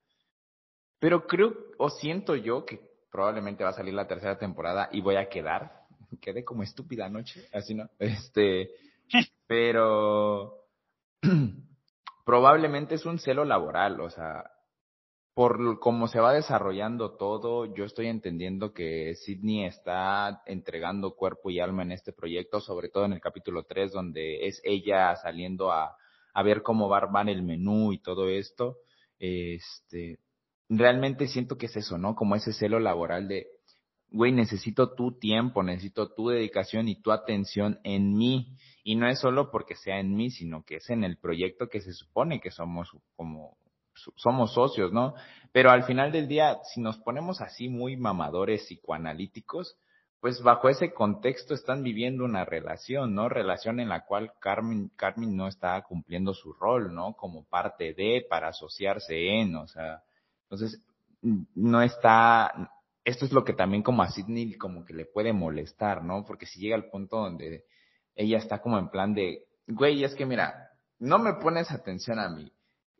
pero creo, o siento yo que probablemente va a salir la tercera temporada y voy a quedar, [laughs] quedé como estúpida anoche, así no, este, [laughs] pero [clears throat] probablemente es un celo laboral, o sea, por cómo se va desarrollando todo, yo estoy entendiendo que Sidney está entregando cuerpo y alma en este proyecto, sobre todo en el capítulo 3, donde es ella saliendo a, a ver cómo va armar el menú y todo esto. Este, realmente siento que es eso, ¿no? Como ese celo laboral de, güey, necesito tu tiempo, necesito tu dedicación y tu atención en mí. Y no es solo porque sea en mí, sino que es en el proyecto que se supone que somos como, somos socios, ¿no? Pero al final del día, si nos ponemos así muy mamadores psicoanalíticos, pues bajo ese contexto están viviendo una relación, ¿no? Relación en la cual Carmen, Carmen no está cumpliendo su rol, ¿no? Como parte de, para asociarse en, o sea, entonces, no está, esto es lo que también como a Sidney como que le puede molestar, ¿no? Porque si llega al punto donde ella está como en plan de, güey, es que mira, no me pones atención a mí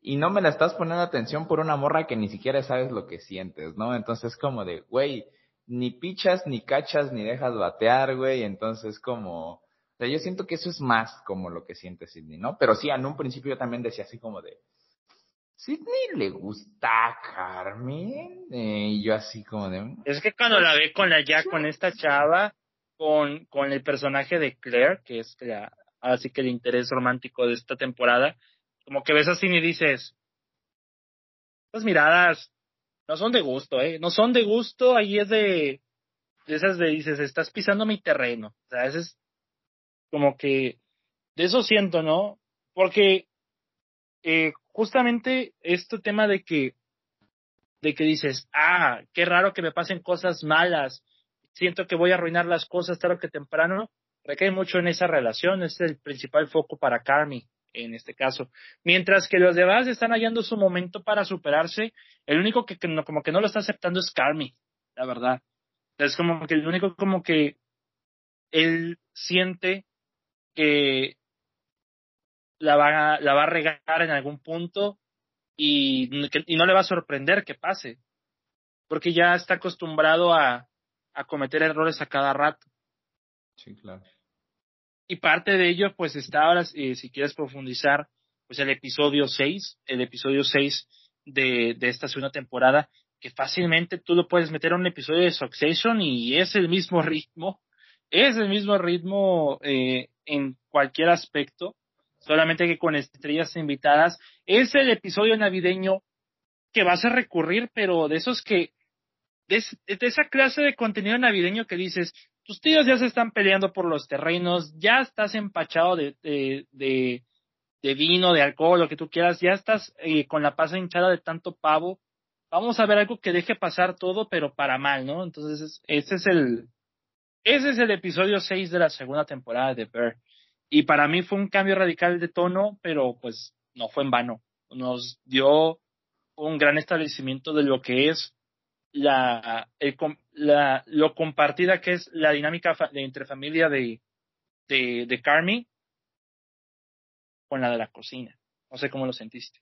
y no me la estás poniendo atención por una morra que ni siquiera sabes lo que sientes, ¿no? Entonces como de, güey, ni pichas, ni cachas, ni dejas batear, güey, entonces como, o sea, yo siento que eso es más como lo que siente Sidney, ¿no? Pero sí, en un principio yo también decía así como de, Sidney le gusta a Carmen, eh, y yo así como de... Es que cuando la ve con la ya, con esta chava, con, con el personaje de Claire, que es la, así que el interés romántico de esta temporada, como que ves así y dices, estas miradas no son de gusto, eh, no son de gusto, ahí es de, de esas de dices, estás pisando mi terreno, o sea, como que, de eso siento, ¿no? Porque eh, justamente este tema de que, de que dices, ah, qué raro que me pasen cosas malas, siento que voy a arruinar las cosas tarde que temprano, recae mucho en esa relación, es el principal foco para Carmi en este caso. Mientras que los demás están hallando su momento para superarse, el único que, no, como que no lo está aceptando es Carmi, la verdad. Es como que el único como que él siente que la va, a, la va a regar en algún punto y, y no le va a sorprender que pase, porque ya está acostumbrado a, a cometer errores a cada rato. Sí, claro. Y parte de ello, pues está ahora, eh, si quieres profundizar, pues el episodio 6, el episodio 6 de, de esta segunda temporada, que fácilmente tú lo puedes meter a un episodio de Succession y es el mismo ritmo, es el mismo ritmo eh, en cualquier aspecto solamente que con estrellas invitadas. Es el episodio navideño que vas a recurrir, pero de esos que, de, esa clase de contenido navideño que dices, tus tíos ya se están peleando por los terrenos, ya estás empachado de, de, de, vino, de alcohol, lo que tú quieras, ya estás eh, con la pasa hinchada de tanto pavo. Vamos a ver algo que deje pasar todo, pero para mal, ¿no? Entonces, ese es el, ese es el episodio 6 de la segunda temporada de Bear. Y para mí fue un cambio radical de tono, pero pues no fue en vano. Nos dio un gran establecimiento de lo que es la, el, la lo compartida que es la dinámica de, entre familia de, de, de Carmi con la de la cocina. No sé cómo lo sentiste.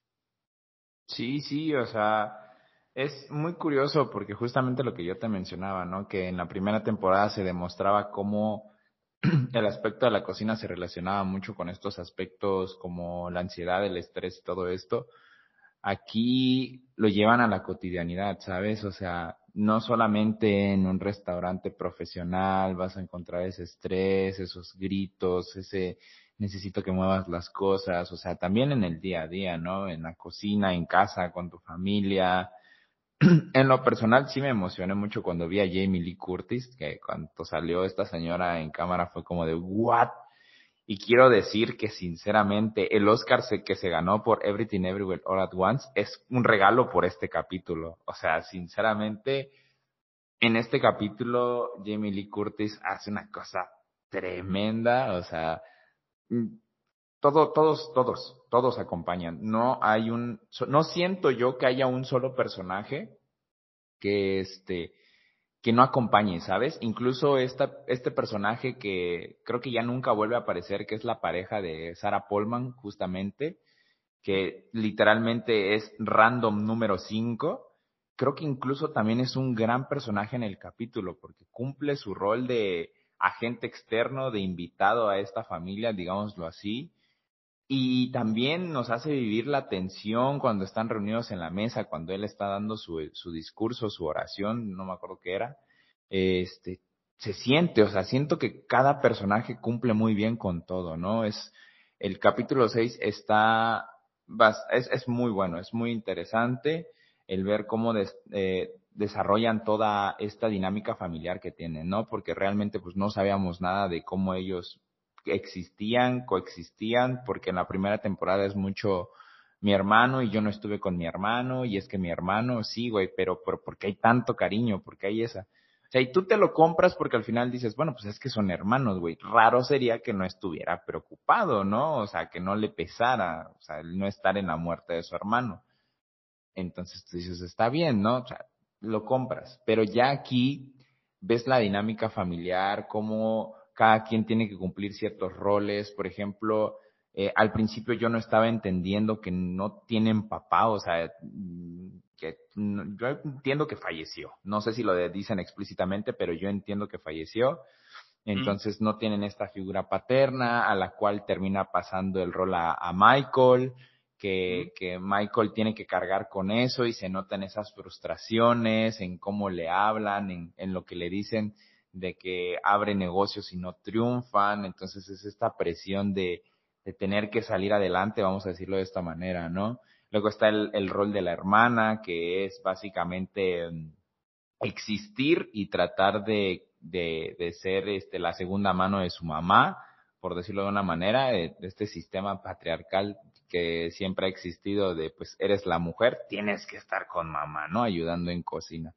Sí, sí, o sea, es muy curioso porque justamente lo que yo te mencionaba, ¿no? Que en la primera temporada se demostraba cómo [clears throat] el aspecto de la cocina se relacionaba mucho con estos aspectos como la ansiedad, el estrés y todo esto. Aquí lo llevan a la cotidianidad, ¿sabes? O sea, no solamente en un restaurante profesional vas a encontrar ese estrés, esos gritos, ese necesito que muevas las cosas, o sea, también en el día a día, ¿no? En la cocina, en casa, con tu familia, [clears throat] en lo personal sí me emocioné mucho cuando vi a Jamie Lee Curtis, que cuando salió esta señora en cámara fue como de what? Y quiero decir que sinceramente el Oscar que se ganó por Everything Everywhere All at Once es un regalo por este capítulo. O sea, sinceramente en este capítulo Jamie Lee Curtis hace una cosa tremenda, o sea, mm, todo, todos, todos, todos acompañan. No hay un, no siento yo que haya un solo personaje que este, que no acompañe, ¿sabes? Incluso esta, este personaje que creo que ya nunca vuelve a aparecer, que es la pareja de Sarah Polman, justamente, que literalmente es random número 5, creo que incluso también es un gran personaje en el capítulo, porque cumple su rol de agente externo, de invitado a esta familia, digámoslo así, y también nos hace vivir la tensión cuando están reunidos en la mesa, cuando él está dando su, su discurso, su oración, no me acuerdo qué era. Este, se siente, o sea, siento que cada personaje cumple muy bien con todo, ¿no? Es, el capítulo 6 está, es, es muy bueno, es muy interesante el ver cómo eh, desarrollan toda esta dinámica familiar que tienen, ¿no? Porque realmente pues no sabíamos nada de cómo ellos existían, coexistían, porque en la primera temporada es mucho mi hermano y yo no estuve con mi hermano y es que mi hermano, sí, güey, pero, pero porque hay tanto cariño, porque hay esa. O sea, y tú te lo compras porque al final dices, bueno, pues es que son hermanos, güey. Raro sería que no estuviera preocupado, ¿no? O sea, que no le pesara, o sea, el no estar en la muerte de su hermano. Entonces tú dices, está bien, ¿no? O sea, lo compras. Pero ya aquí ves la dinámica familiar, cómo cada quien tiene que cumplir ciertos roles. Por ejemplo, eh, al principio yo no estaba entendiendo que no tienen papá, o sea, mm, que yo entiendo que falleció. No sé si lo dicen explícitamente, pero yo entiendo que falleció. Entonces no tienen esta figura paterna a la cual termina pasando el rol a, Michael, que, que, Michael tiene que cargar con eso y se notan esas frustraciones en cómo le hablan, en, en lo que le dicen de que abre negocios y no triunfan, entonces es esta presión de, de tener que salir adelante, vamos a decirlo de esta manera, ¿no? Luego está el, el rol de la hermana, que es básicamente mm, existir y tratar de, de, de, ser este, la segunda mano de su mamá, por decirlo de una manera, de, de este sistema patriarcal que siempre ha existido de, pues, eres la mujer, tienes que estar con mamá, ¿no? Ayudando en cocina.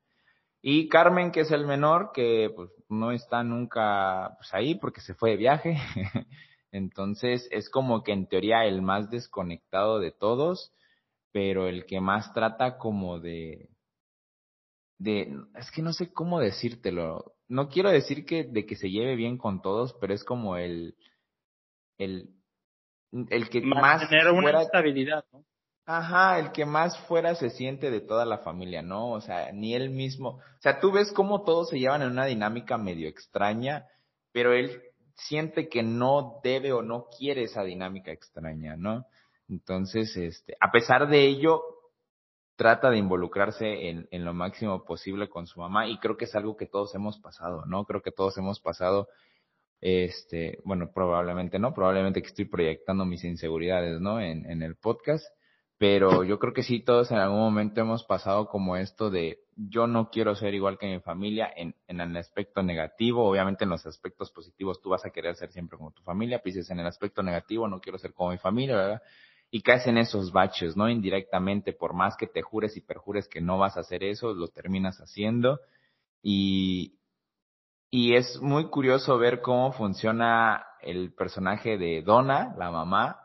Y Carmen, que es el menor, que pues no está nunca pues, ahí porque se fue de viaje. [laughs] Entonces es como que en teoría el más desconectado de todos, pero el que más trata como de, de, es que no sé cómo decírtelo. No quiero decir que de que se lleve bien con todos, pero es como el, el, el que más tener una estabilidad, ¿no? Ajá, el que más fuera se siente de toda la familia, ¿no? O sea, ni él mismo. O sea, tú ves cómo todos se llevan en una dinámica medio extraña, pero él siente que no debe o no quiere esa dinámica extraña, ¿no? Entonces, este, a pesar de ello, trata de involucrarse en, en lo máximo posible con su mamá y creo que es algo que todos hemos pasado, ¿no? Creo que todos hemos pasado, este, bueno, probablemente no, probablemente que estoy proyectando mis inseguridades, ¿no? En, en el podcast pero yo creo que sí, todos en algún momento hemos pasado como esto de yo no quiero ser igual que mi familia en, en el aspecto negativo, obviamente en los aspectos positivos tú vas a querer ser siempre como tu familia, pises en el aspecto negativo no quiero ser como mi familia, ¿verdad? Y caes en esos baches, ¿no? Indirectamente, por más que te jures y perjures que no vas a hacer eso, lo terminas haciendo. Y, y es muy curioso ver cómo funciona el personaje de Donna, la mamá,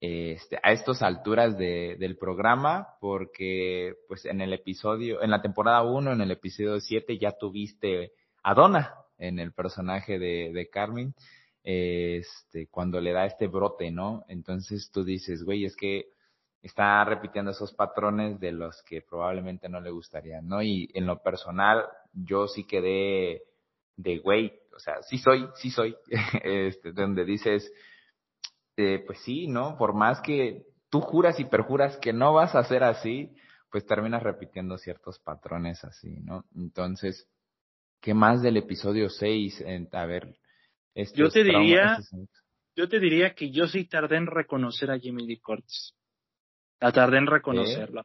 este, a estas alturas de, del programa, porque pues en el episodio, en la temporada 1, en el episodio 7 ya tuviste a Donna en el personaje de, de Carmen, este, cuando le da este brote, ¿no? Entonces tú dices, güey, es que está repitiendo esos patrones de los que probablemente no le gustarían, ¿no? Y en lo personal, yo sí quedé de güey, o sea, sí soy, sí soy, [laughs] este, donde dices, eh, pues sí, ¿no? Por más que tú juras y perjuras que no vas a hacer así, pues terminas repitiendo ciertos patrones así, ¿no? Entonces, ¿qué más del episodio 6? a ver, yo te diría, yo te diría que yo sí tardé en reconocer a Jimmy Lee Curtis. La tardé en reconocerla.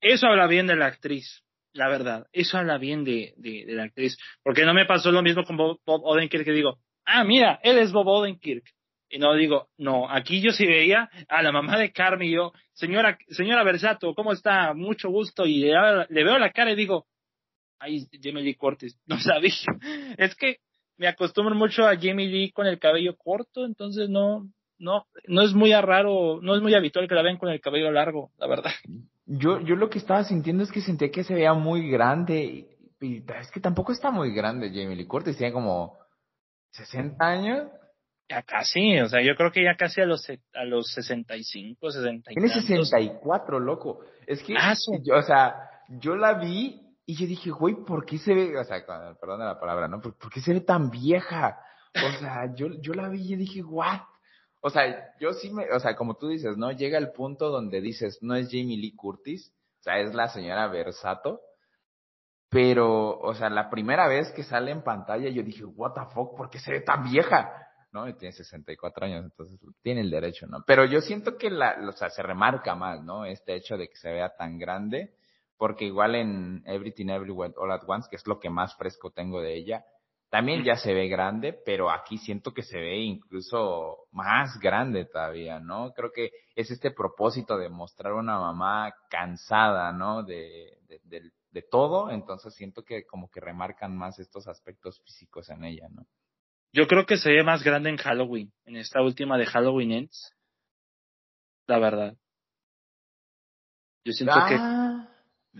Eso habla bien de la actriz, la verdad. Eso habla bien de, de, de la actriz. Porque no me pasó lo mismo con Bob, Bob Odenkirk que digo, ah, mira, él es Bob Odenkirk. Y no digo, no, aquí yo sí veía a la mamá de Carmen y yo, señora, señora Versato, ¿cómo está? Mucho gusto. Y le, veo la cara y digo, Ay, Jamie Lee Curtis, [laughs] no sabía. Es que me acostumbro mucho a Jamie Lee con el cabello corto, entonces no, no, no es muy raro, no es muy habitual que la vean con el cabello largo, la verdad. Yo, yo lo que estaba sintiendo es que sentía que se veía muy grande, y, es que tampoco está muy grande Jamie Lee Curtis, tiene como 60 años. Ya casi, o sea, yo creo que ya casi a los a los 65, 60 Tiene 64, loco. Es que, ah, yo, o sea, yo la vi y yo dije, güey, ¿por qué se ve, o sea, perdón la palabra, ¿no? ¿Por, qué se ve tan vieja? O sea, yo, yo la vi y dije, what? O sea, yo sí me, o sea, como tú dices, ¿no? Llega el punto donde dices, no es Jamie Lee Curtis, o sea, es la señora Versato, pero, o sea, la primera vez que sale en pantalla yo dije, what the fuck, ¿por qué se ve tan vieja? ¿No? Y tiene 64 años, entonces tiene el derecho, ¿no? Pero yo siento que la, o sea, se remarca más, ¿no? Este hecho de que se vea tan grande porque igual en Everything Everywhere All at Once, que es lo que más fresco tengo de ella, también ya se ve grande, pero aquí siento que se ve incluso más grande todavía, ¿no? Creo que es este propósito de mostrar una mamá cansada, ¿no? De, de, de, todo, entonces siento que como que remarcan más estos aspectos físicos en ella, ¿no? Yo creo que se ve más grande en Halloween, en esta última de Halloween Ends. La verdad. Yo siento que ah.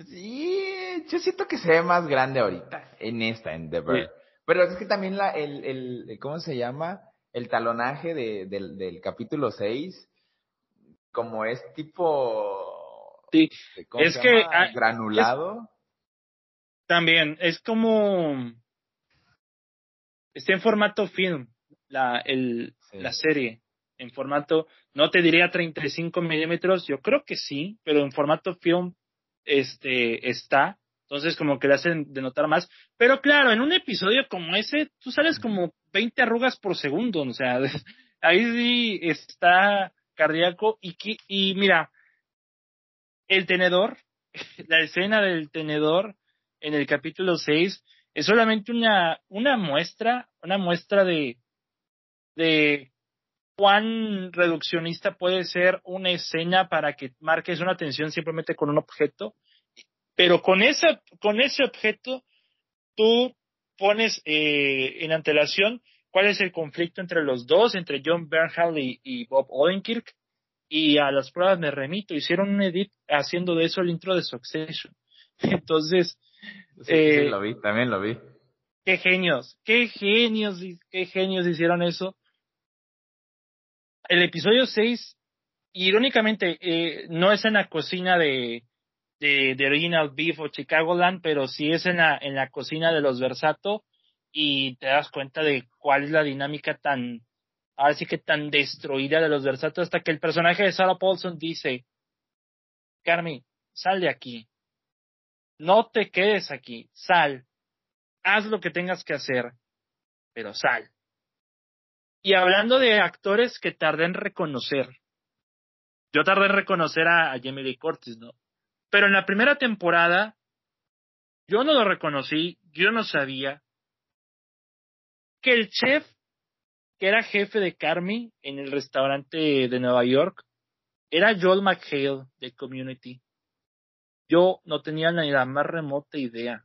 Sí, yo siento que se ve más grande ahorita, en esta, en The Bird. Pero es que también la, el, el, ¿cómo se llama? El talonaje de, del, del capítulo 6, como es tipo... Sí, es que... Granulado. también, es como... Está en formato film, la, el, la serie. En formato, no te diría 35 milímetros, yo creo que sí, pero en formato film este, está. Entonces, como que le hacen denotar más. Pero claro, en un episodio como ese, tú sales como 20 arrugas por segundo. O sea, [laughs] ahí sí está cardíaco. Y, y mira, el tenedor, [laughs] la escena del tenedor en el capítulo 6 es solamente una, una muestra, una muestra de, de cuán reduccionista puede ser una escena para que marques una tensión simplemente con un objeto, pero con ese, con ese objeto tú pones eh, en antelación cuál es el conflicto entre los dos, entre John Bernhard y, Bob Odenkirk, y a las pruebas me remito, hicieron un edit haciendo de eso el intro de Succession. [laughs] Entonces, [laughs] sí, eh, lo vi, también lo vi. Qué genios, qué genios, qué genios hicieron eso el episodio 6, irónicamente, eh, no es en la cocina de, de, de Original Beef o Chicagoland, pero sí es en la, en la cocina de los Versato y te das cuenta de cuál es la dinámica tan, ahora sí que tan destruida de los Versato hasta que el personaje de Sarah Paulson dice, Carmi, sal de aquí. No te quedes aquí, sal. Haz lo que tengas que hacer, pero sal. Y hablando de actores que tardé en reconocer, yo tardé en reconocer a, Jamie Lee Curtis, ¿no? Pero en la primera temporada, yo no lo reconocí, yo no sabía que el chef, que era jefe de Carmi en el restaurante de Nueva York, era Joel McHale de Community. Yo no tenía ni la más remota idea.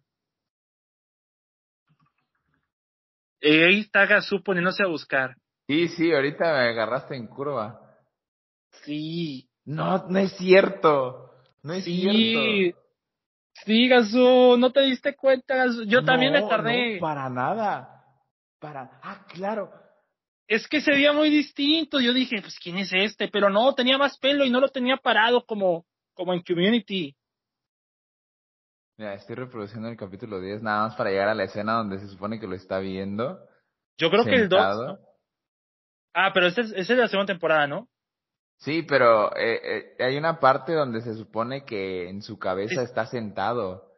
Y ahí está Gazú poniéndose a buscar. Sí, sí, ahorita me agarraste en curva. Sí. No, no es cierto. No es cierto. Sí, Gazú, no te diste cuenta, Yo también me tardé. No, para nada. Para. Ah, claro. Es que se veía muy distinto. Yo dije, pues, ¿quién es este? Pero no, tenía más pelo y no lo tenía parado como, como en Community. Mira, estoy reproduciendo el capítulo 10 nada más para llegar a la escena donde se supone que lo está viendo. Yo creo que el 2. Ah, pero esa es, la segunda temporada, ¿no? Sí, pero eh, eh, hay una parte donde se supone que en su cabeza está sentado.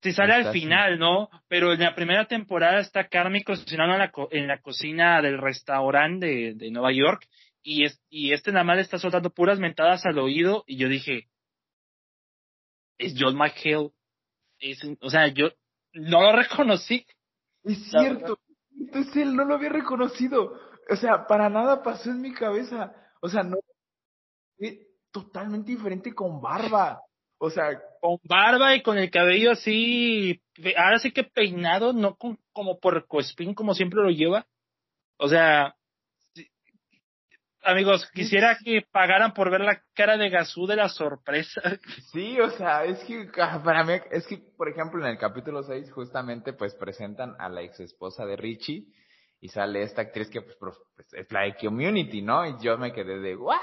Sí, sale al final, ¿no? Pero en la primera temporada está Carmen cocinando en la, en la cocina del restaurante de, Nueva York y, es, y este nada más le está soltando puras mentadas al oído y yo dije, es John McHale. Es, o sea, yo no lo reconocí. Es cierto. Entonces él no lo había reconocido. O sea, para nada pasó en mi cabeza. O sea, no. Es totalmente diferente con barba. O sea, con barba y con el cabello así, ahora sí que peinado, no con, como por cospín como siempre lo lleva. O sea, amigos, quisiera que pagaran por ver la cara de Gazú de la sorpresa. [laughs] Sí, o sea, es que ah, para mí, es que, por ejemplo, en el capítulo 6 justamente pues presentan a la ex esposa de Richie y sale esta actriz que pues, pues, es la de Community, ¿no? Y yo me quedé de, ¿what?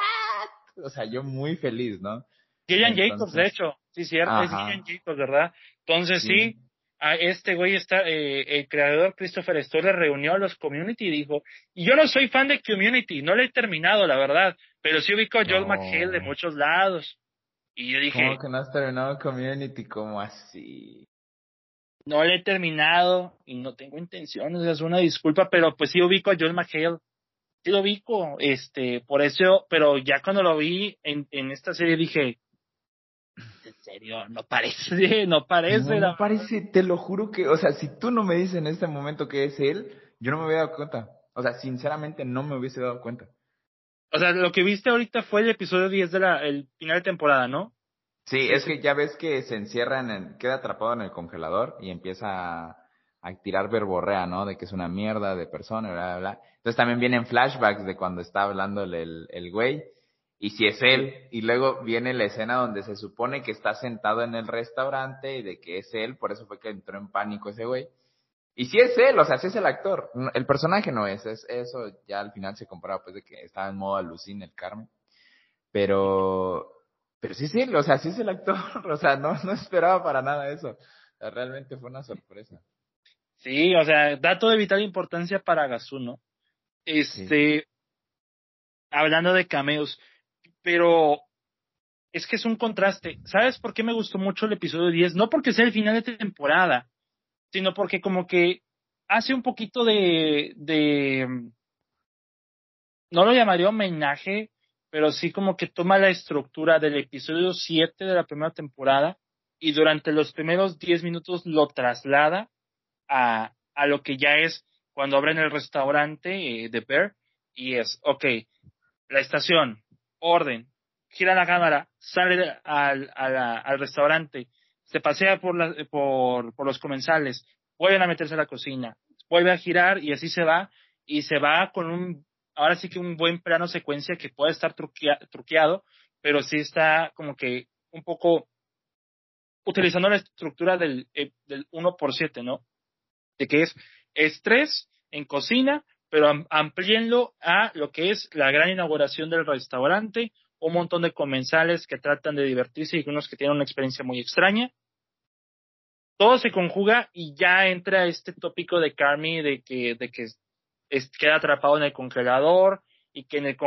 O sea, yo muy feliz, ¿no? Gillian Jacobs, de hecho, sí, cierto, es Gillian Jacobs, ¿verdad? Entonces sí, a este güey está, eh, el creador Christopher Stoller reunió a los community y dijo, y yo no soy fan de community, no lo he terminado, la verdad, pero sí ubico a Joel McHale de muchos lados. Y yo dije, ¿cómo que no has terminado community? ¿Cómo así? No lo he terminado y no tengo intenciones, es una disculpa, pero pues sí ubico a Joel McHale. Sí lo ubico, este, por eso, pero ya cuando lo vi en, en esta serie dije, serio, no parece, no parece. No, parece, te lo juro que, o sea, si tú no me dices en este momento que es él, yo no me hubiera dado cuenta. O sea, sinceramente no me hubiese dado cuenta. O sea, lo que viste ahorita fue el episodio 10 de la, el final de temporada, ¿no? Sí, es que ya ves que se encierra en el, queda atrapado en el congelador y empieza a, a tirar verborrea, ¿no? De que es una mierda de persona, bla, bla, bla. Entonces también vienen flashbacks de cuando está hablando el, el güey y si es él, y luego viene la escena donde se supone que está sentado en el restaurante y de que es él, por eso fue que entró en pánico ese güey. Y si es él, o sea, si es el actor, el personaje no es, es eso ya al final se compraba pues de que estaba en modo alucin el Carmen. Pero, pero sí es él, o sea, sí es el actor, [laughs] o sea, no, no esperaba para nada eso. realmente fue una sorpresa. Sí, o sea, dato de vital importancia para Gazú, ¿no? Este, hablando de cameos, pero es que es un contraste. ¿Sabes por qué me gustó mucho el episodio 10? No porque sea el final de temporada, sino porque como que hace un poquito de, de no lo llamaría homenaje, pero sí como que toma la estructura del episodio 7 de la primera temporada y durante los primeros 10 minutos lo traslada a, a lo que ya es cuando abren el restaurante eh, de Bear y es, ok, la estación, orden, gira la cámara, sale al, al restaurante, se pasea por, la, por, por los comensales, vuelven a meterse a la cocina, vuelve a girar y así se va, y se va con un, ahora sí que un buen plano secuencia que puede estar truqueado, pero sí está como que un poco utilizando la estructura del, eh, del 1 por 7, ¿no? De que es estrés en cocina, pero amplíenlo a lo que es la gran inauguración del restaurante, un montón de comensales que tratan de divertirse y unos que tienen una experiencia muy extraña. Todo se conjuga y ya entra este tópico de Carmi de que, de que queda atrapado en el congelador y que en el,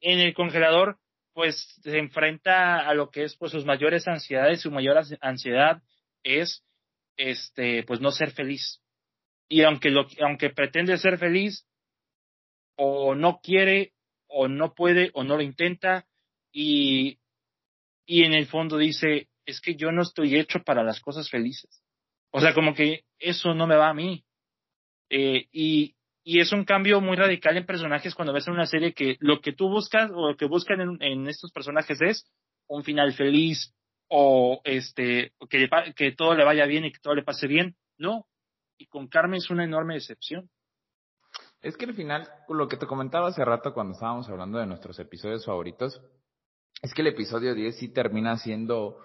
en, el congelador pues se enfrenta a lo que es pues sus mayores ansiedades, su mayor ansiedad es este pues no ser feliz y aunque, lo, aunque pretende ser feliz, o no quiere, o no puede, o no lo intenta, y, y en el fondo dice, es que yo no estoy hecho para las cosas felices. O sea, como que eso no me va a mí. Eh, y, y es un cambio muy radical en personajes cuando ves en una serie que lo que tú buscas o lo que buscan en, en estos personajes es un final feliz o este que, que todo le vaya bien y que todo le pase bien. No, y con Carmen es una enorme decepción. Es que al final, lo que te comentaba hace rato cuando estábamos hablando de nuestros episodios favoritos, es que el episodio 10 sí termina siendo,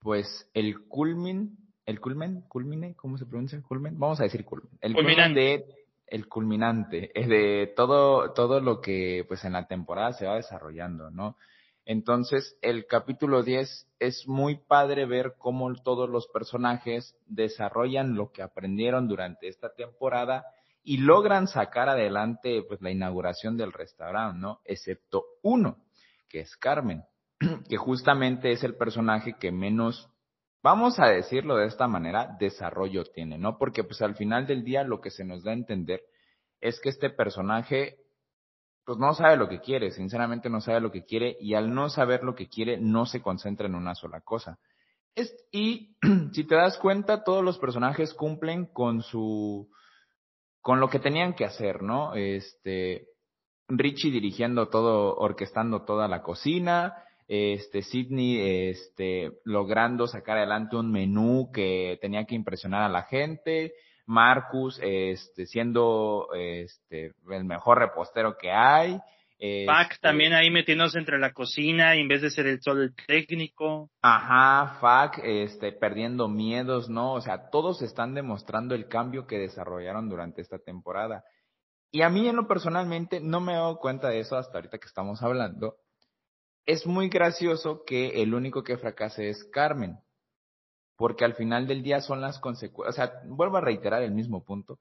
pues, el culmin, el culmen, culmine, ¿cómo se pronuncia? Culmen, vamos a decir culmen. El culminante. de, el culminante, es de todo, todo lo que, pues, en la temporada se va desarrollando, ¿no? Entonces, el capítulo 10 es muy padre ver cómo todos los personajes desarrollan lo que aprendieron durante esta temporada y logran sacar adelante pues la inauguración del restaurante, ¿no? Excepto uno, que es Carmen, [clears throat] que justamente es el personaje que menos, vamos a decirlo de esta manera, desarrollo tiene, ¿no? Porque pues al final del día lo que se nos da a entender es que este personaje pues no sabe lo que quiere, sinceramente no sabe lo que quiere y al no saber lo que quiere no se concentra en una sola cosa. Es, y [clears throat] si te das cuenta, todos los personajes cumplen con su, con lo que tenían que hacer, ¿no? Este, Richie dirigiendo todo, orquestando toda la cocina, este Sidney este logrando sacar adelante un menú que tenía que impresionar a la gente, Marcus este siendo este el mejor repostero que hay, Pac este también ahí metiéndose entre la cocina y en vez de ser el solo el técnico. Ajá, Fac, este, perdiendo miedos, ¿no? O sea, todos están demostrando el cambio que desarrollaron durante esta temporada. Y a mí en lo personalmente no me he dado cuenta de eso hasta ahorita que estamos hablando. Es muy gracioso que el único que fracase es Carmen. Porque al final del día son las consecuencias. O sea, vuelvo a reiterar el mismo punto.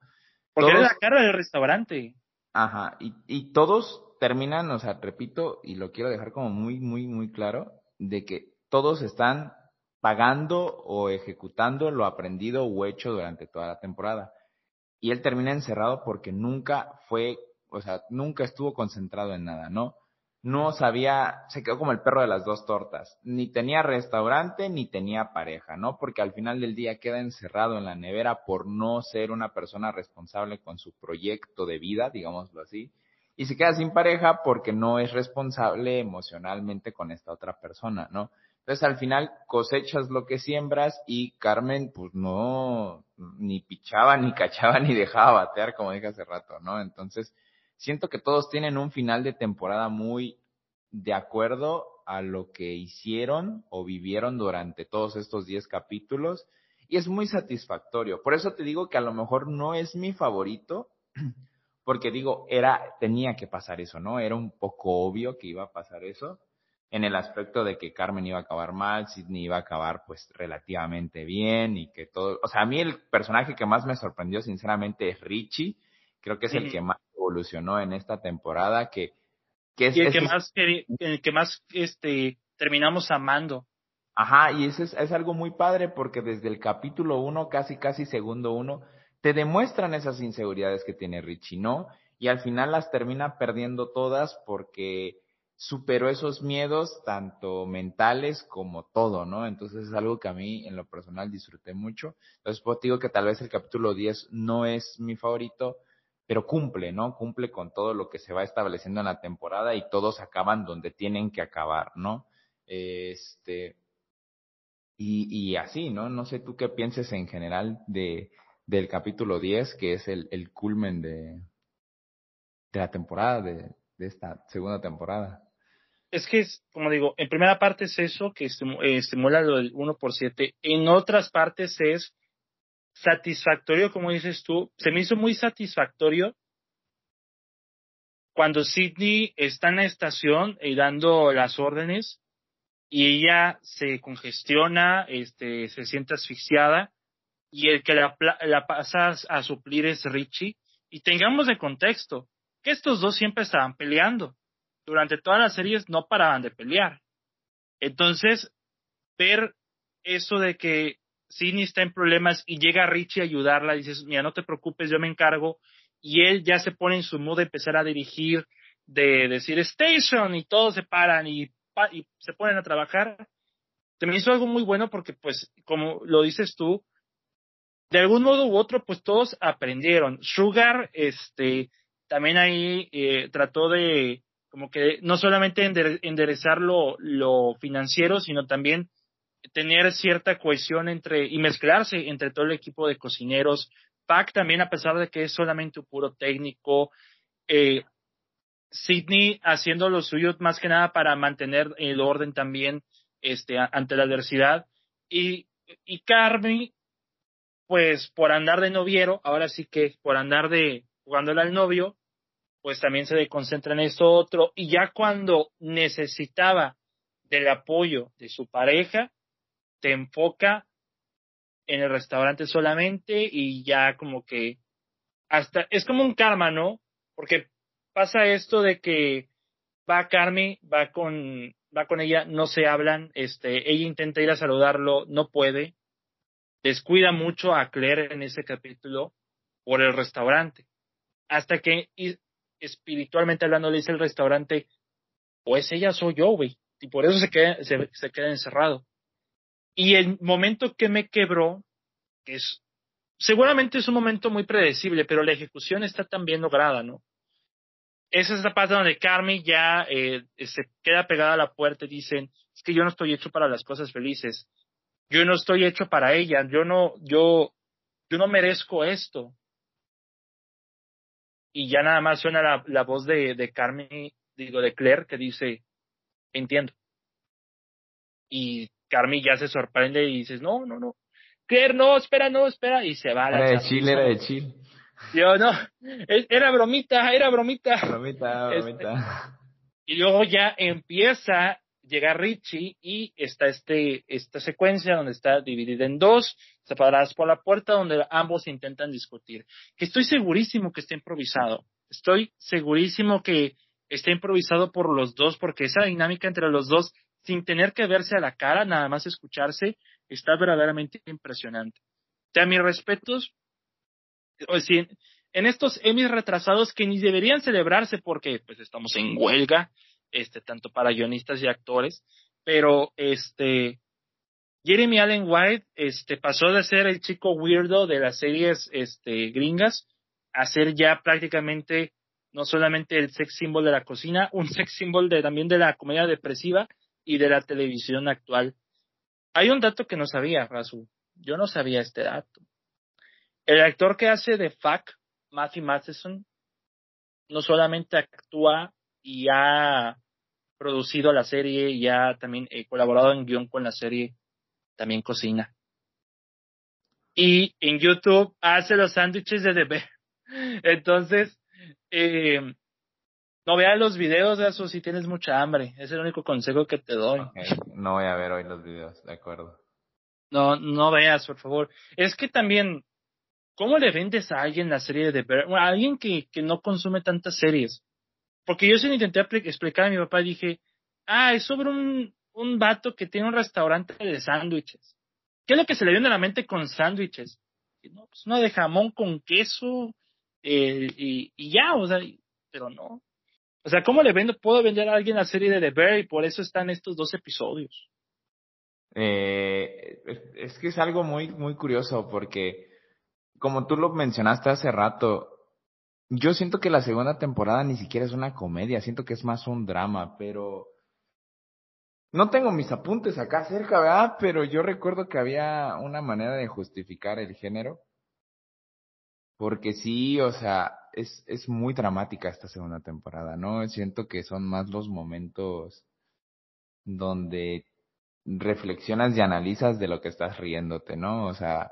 Porque es la cara del restaurante. Ajá, y, y todos terminan, o sea, repito, y lo quiero dejar como muy, muy, muy claro, de que todos están pagando o ejecutando lo aprendido o hecho durante toda la temporada. Y él termina encerrado porque nunca fue, o sea, nunca estuvo concentrado en nada, ¿no? No sabía, se quedó como el perro de las dos tortas. Ni tenía restaurante ni tenía pareja, ¿no? Porque al final del día queda encerrado en la nevera por no ser una persona responsable con su proyecto de vida, digámoslo así y se queda sin pareja porque no es responsable emocionalmente con esta otra persona, ¿no? Entonces al final cosechas lo que siembras y Carmen pues no, ni pichaba, ni cachaba, [laughs] ni dejaba batear, como dije hace rato, ¿no? Entonces siento que todos tienen un final de temporada muy de acuerdo a lo que hicieron o vivieron durante todos estos 10 capítulos y es muy satisfactorio. Por eso te digo que a lo mejor no es mi favorito, [clears throat] porque digo, era, tenía que pasar eso, ¿no? Era un poco obvio que iba a pasar eso, en el aspecto de que Carmen iba a acabar mal, Sidney iba a acabar pues relativamente bien y que todo, o sea, a mí el personaje que más me sorprendió sinceramente es Richie, creo que es el que más evolucionó en esta temporada, que, que es, y el que más, el que más, este, terminamos amando. Ajá, y eso es, es algo muy padre porque desde el capítulo uno, casi, casi segundo uno, te demuestran esas inseguridades que tiene Richie, ¿no? Y al final las termina perdiendo todas porque superó esos miedos, tanto mentales como todo, ¿no? Entonces es algo que a mí en lo personal disfruté mucho. Entonces pues digo que tal vez el capítulo 10 no es mi favorito, pero cumple, ¿no? Cumple con todo lo que se va estableciendo en la temporada y todos acaban donde tienen que acabar, ¿no? Este, y, y así, ¿no? No sé tú qué pienses en general de, del capítulo 10, que es el, el culmen de, de la temporada, de, de esta segunda temporada. Es que, es, como digo, en primera parte es eso, que eh, estimula lo del 1 por 7. En otras partes es satisfactorio, como dices tú. Se me hizo muy satisfactorio cuando Sidney está en la estación y dando las órdenes y ella se congestiona, este, se siente asfixiada y el que la, la pasa a suplir es Richie. Y tengamos de contexto que estos dos siempre estaban peleando. Durante todas las series no paraban de pelear. Entonces, ver eso de que Sidney está en problemas y llega Richie a ayudarla, dices, mira, no te preocupes, yo me encargo. Y él ya se pone en su modo de empezar a dirigir, de decir station y todos se paran y, y se ponen a trabajar. Me hizo algo muy bueno porque, pues, como lo dices tú, de algún modo u otro, pues todos aprendieron. Sugar, este, también ahí eh, trató de, como que no solamente enderezar lo, lo financiero, sino también tener cierta cohesión entre y mezclarse entre todo el equipo de cocineros. Pac también, a pesar de que es solamente un puro técnico, eh, Sidney haciendo lo suyo más que nada para mantener el orden también este, ante la adversidad. Y, y Carmen pues por andar de noviero, ahora sí que por andar de jugándole al novio, pues también se concentra en esto otro. Y ya cuando necesitaba del apoyo de su pareja, te enfoca en el restaurante solamente y ya como que hasta es como un karma, ¿no? Porque pasa esto de que va Carmi, va con va con ella, no se hablan, este, ella intenta ir a saludarlo, no puede, descuida mucho a Claire en ese capítulo por el restaurante. Hasta que espiritualmente hablando le dice el restaurante, pues ella soy yo, güey. Y por eso se queda, se, queda encerrado. Y el momento que me quebró, que es, seguramente es un momento muy predecible, pero la ejecución está tan bien lograda, ¿no? Esa es la parte donde Carmen ya eh, se queda pegada a la puerta y dicen, es que yo no estoy hecho para las cosas felices. Yo no estoy hecho para ella. Yo no, yo, yo no merezco esto. Y ya nada más suena la, la voz de, de Carmen, digo, de Claire, que dice, entiendo. Y Carmen ya se sorprende y dices, no, no, no. Claire, no, espera, no, espera. Y se va. Era de Chile, era de Chile. Yo no, era bromita, era bromita. Bromita, este, bromita. y luego ya empieza, llega Richie y está este, esta secuencia donde está dividida en dos, separadas por la puerta, donde ambos intentan discutir. Que estoy segurísimo que está improvisado. Estoy segurísimo que está improvisado por los dos, porque esa dinámica entre los dos, sin tener que verse a la cara, nada más escucharse, está verdaderamente impresionante. O sea, mis respetos o sea, en estos Emmys retrasados que ni deberían celebrarse porque pues estamos en huelga, este, tanto para guionistas y actores, pero este, Jeremy Allen White, este, pasó de ser el chico weirdo de las series, este, gringas, a ser ya prácticamente no solamente el sex symbol de la cocina, un sex symbol de, también de la comedia depresiva y de la televisión actual. Hay un dato que no sabía, Razu. Yo no sabía este dato. El actor que hace de Fuck, Matthew Matheson, no solamente actúa y ha producido la serie y ha también eh, colaborado en guion con la serie, también cocina. Y en YouTube hace los sándwiches de bebé. [laughs] Entonces, eh, no veas los videos de eso si tienes mucha hambre. Es el único consejo que te doy. No voy a ver hoy los videos, de acuerdo. No, no veas, por favor. Es que también ¿Cómo le vendes a alguien la serie de Bear? a alguien que, que no consume tantas series. Porque yo se lo intenté explicar a mi papá y dije, ah, es sobre un, un vato que tiene un restaurante de sándwiches. ¿Qué es lo que se le viene a la mente con sándwiches? No, pues uno de jamón con queso eh, y, y, ya, o sea, pero no. O sea, ¿cómo le vendo, puedo vender a alguien la serie de The Bear y por eso están estos dos episodios? Eh, es que es algo muy, muy curioso porque como tú lo mencionaste hace rato, yo siento que la segunda temporada ni siquiera es una comedia, siento que es más un drama, pero no tengo mis apuntes acá cerca, ¿verdad? Pero yo recuerdo que había una manera de justificar el género. Porque sí, o sea, es, es muy dramática esta segunda temporada, ¿no? Siento que son más los momentos donde reflexionas y analizas de lo que estás riéndote, ¿no? O sea,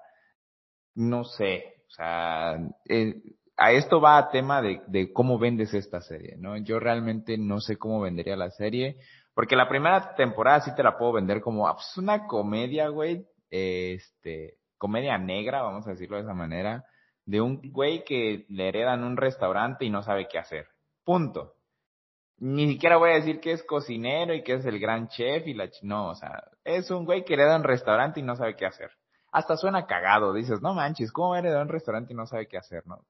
no sé, o sea, eh, a esto va a tema de, de cómo vendes esta serie, ¿no? Yo realmente no sé cómo vendería la serie, porque la primera temporada sí te la puedo vender como ah, pues una comedia, güey, este, comedia negra, vamos a decirlo de esa manera, de un güey que le heredan un restaurante y no sabe qué hacer. Punto. Ni siquiera voy a decir que es cocinero y que es el gran chef y la... No, o sea, es un güey que hereda un restaurante y no sabe qué hacer hasta suena cagado. Dices, no manches, ¿cómo de un restaurante y no sabe qué hacer, no?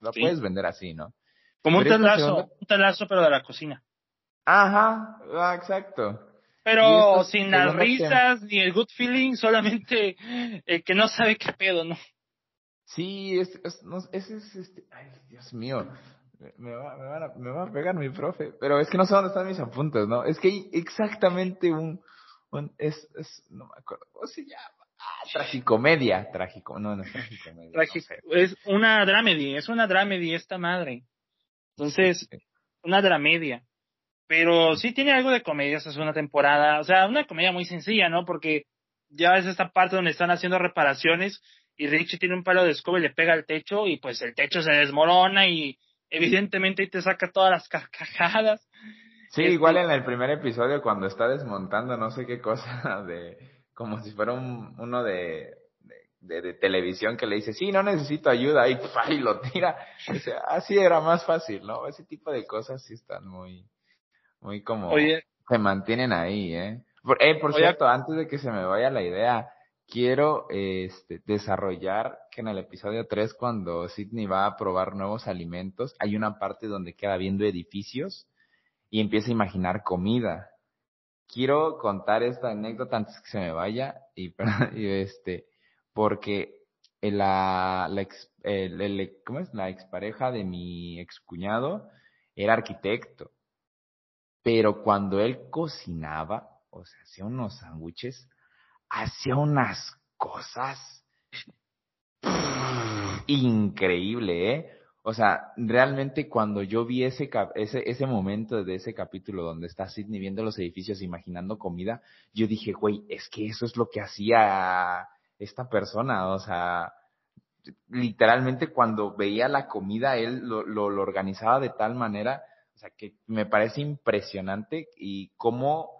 Lo puedes vender así, ¿no? Como un talazo, un talazo, pero de la cocina. Ajá, ah, exacto. Pero sin las risas ni el good feeling, solamente el que no sabe qué pedo, ¿no? Sí, es, es, no, es, es este, ay, Dios mío, me va, me, va a, me va a pegar mi profe, pero es que no sé dónde están mis apuntes, ¿no? Es que hay exactamente un, un es, es, no me acuerdo cómo se llama, Ah, tragicomedia, trágico, no, no es tragicomedia. Es una dramedy, es una dramedy esta madre. Entonces, una dramedia. Pero sí tiene algo de comedia esa una temporada, o sea, una comedia muy sencilla, ¿no? Porque ya es esta parte donde están haciendo reparaciones y Richie tiene un palo de escoba y le pega al techo y pues el techo se desmorona y evidentemente te saca todas las carcajadas. Sí, igual en el primer episodio cuando está desmontando no sé qué cosa [laughs] de como si fuera un, uno de, de, de, televisión que le dice, sí, no necesito ayuda, y, [laughs] y lo tira. O sea, así era más fácil, ¿no? Ese tipo de cosas sí están muy, muy como, Oye, se mantienen ahí, ¿eh? Por, eh, por cierto, antes de que se me vaya la idea, quiero este, desarrollar que en el episodio 3, cuando Sidney va a probar nuevos alimentos, hay una parte donde queda viendo edificios y empieza a imaginar comida quiero contar esta anécdota antes que se me vaya y, [laughs] este porque la, la ex, el, ¿cómo es? la expareja de mi excuñado era arquitecto pero cuando él cocinaba o sea, hacía unos sándwiches, hacía unas cosas increíble, ¿eh? O sea, realmente cuando yo vi ese, ese, ese momento de ese capítulo donde está Sidney viendo los edificios, imaginando comida, yo dije, güey, es que eso es lo que hacía esta persona, o sea, literalmente cuando veía la comida, él lo, lo, lo organizaba de tal manera, o sea, que me parece impresionante y cómo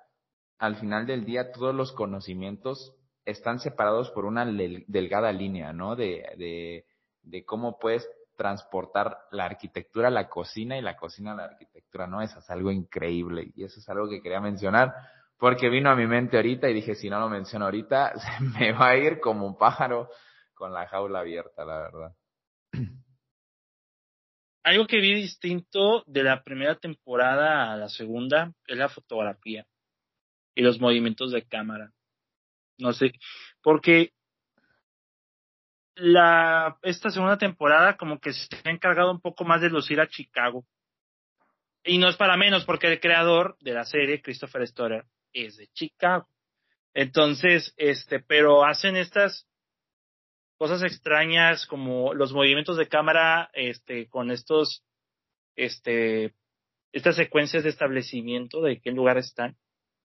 al final del día todos los conocimientos están separados por una delgada línea, ¿no? De, de, de cómo puedes transportar la arquitectura a la cocina y la cocina a la arquitectura, ¿no? Eso es algo increíble y eso es algo que quería mencionar porque vino a mi mente ahorita y dije, si no lo menciono ahorita, [laughs] se me va a ir como un pájaro con la jaula abierta, la verdad. Algo que vi distinto de la primera temporada a la segunda es la fotografía y los movimientos de cámara. No sé, porque la esta segunda temporada como que se ha encargado un poco más de lucir a Chicago. Y no es para menos porque el creador de la serie, Christopher Storer, es de Chicago. Entonces, este, pero hacen estas cosas extrañas como los movimientos de cámara, este, con estos, este, estas secuencias de establecimiento de qué lugar están.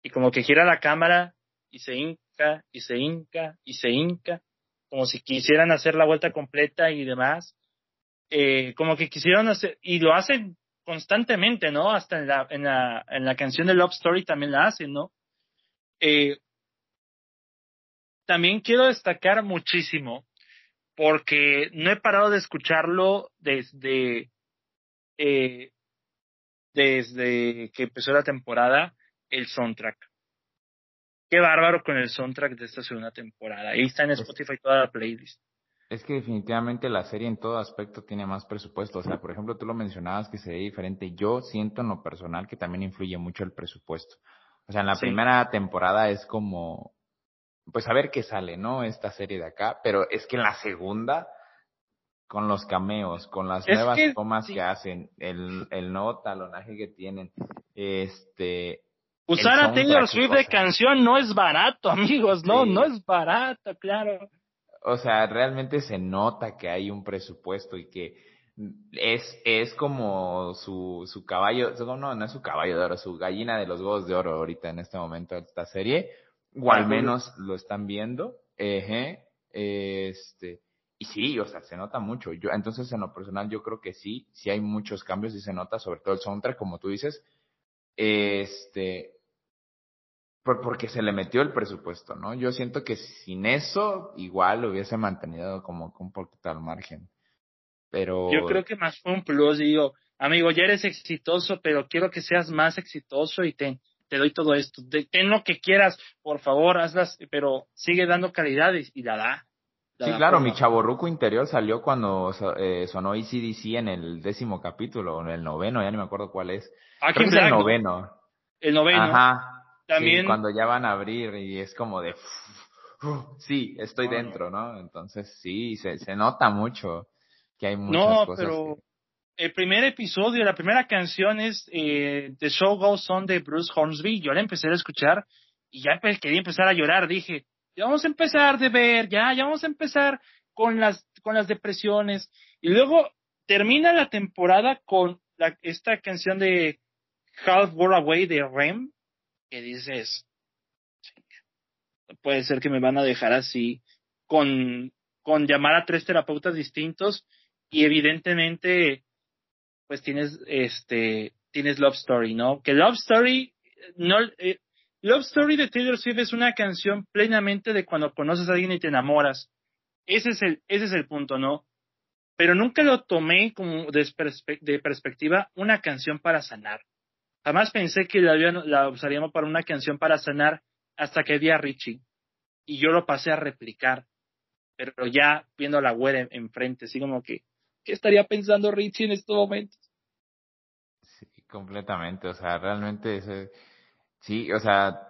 Y como que gira la cámara y se hinca, y se hinca, y se hinca, como si quisieran hacer la vuelta completa y demás. Eh, como que quisieron hacer, y lo hacen constantemente, ¿no? Hasta en la, en la, en la canción de Love Story también la hacen, ¿no? Eh, también quiero destacar muchísimo, porque no he parado de escucharlo desde, eh, desde que empezó la temporada, el soundtrack. Qué bárbaro con el soundtrack de esta segunda temporada. Ahí está en Spotify toda la playlist. Es que definitivamente la serie en todo aspecto tiene más presupuesto. O sea, por ejemplo, tú lo mencionabas que se ve diferente. Yo siento en lo personal que también influye mucho el presupuesto. O sea, en la primera temporada es como, pues a ver qué sale, ¿no? Esta serie de acá. Pero es que en la segunda, con los cameos, con las nuevas tomas que hacen, el, el nuevo talonaje que tienen, este, Usar a Taylor Swift de canción no es barato, [laughs] amigos, no, no es barato, claro. O sea, realmente se nota que hay un presupuesto y que es, es como su, su caballo, no, no es su caballo de oro, su gallina de los huevos de oro ahorita en este momento de esta serie, o al menos lo están viendo, este, y sí, o sea, se nota mucho. Yo, entonces en lo personal yo creo que sí, sí hay muchos cambios y se nota, sobre todo el soundtrack, como tú dices, este, porque se le metió el presupuesto, ¿no? Yo siento que sin eso igual lo hubiese mantenido como un poquito al margen. Pero yo creo que más fue un plus, digo, amigo, ya eres exitoso, pero quiero que seas más exitoso y ten, te doy todo esto, ten lo que quieras, por favor, hazlas, pero sigue dando calidad y, la da. sí, claro, mi chaborruco interior salió cuando eh, sonó ECDC en el décimo capítulo, o en el noveno, ya no me acuerdo cuál es. Aquí es el noveno. El noveno. Ajá. También. cuando ya van a abrir y es como de, sí, estoy dentro, ¿no? Entonces sí, se, se nota mucho que hay muchas no, cosas. pero el primer episodio, la primera canción es eh, The Show Goes On de Bruce Hornsby. Yo la empecé a escuchar y ya quería empezar a llorar. Dije, ya vamos a empezar de ver, ya, ya vamos a empezar con las, con las depresiones. Y luego termina la temporada con la, esta canción de Half World Away de Rem que dices, puede ser que me van a dejar así, con, con llamar a tres terapeutas distintos y evidentemente, pues tienes, este, tienes Love Story, ¿no? Que Love Story, eh, Love Story de Taylor Swift es una canción plenamente de cuando conoces a alguien y te enamoras. Ese es el, ese es el punto, ¿no? Pero nunca lo tomé como de, de perspectiva una canción para sanar. Jamás pensé que la, la usaríamos para una canción para sanar hasta que vi a Richie. Y yo lo pasé a replicar. Pero ya viendo a la güera enfrente, así como que, ¿qué estaría pensando Richie en estos momentos? Sí, completamente. O sea, realmente, ese, sí, o sea,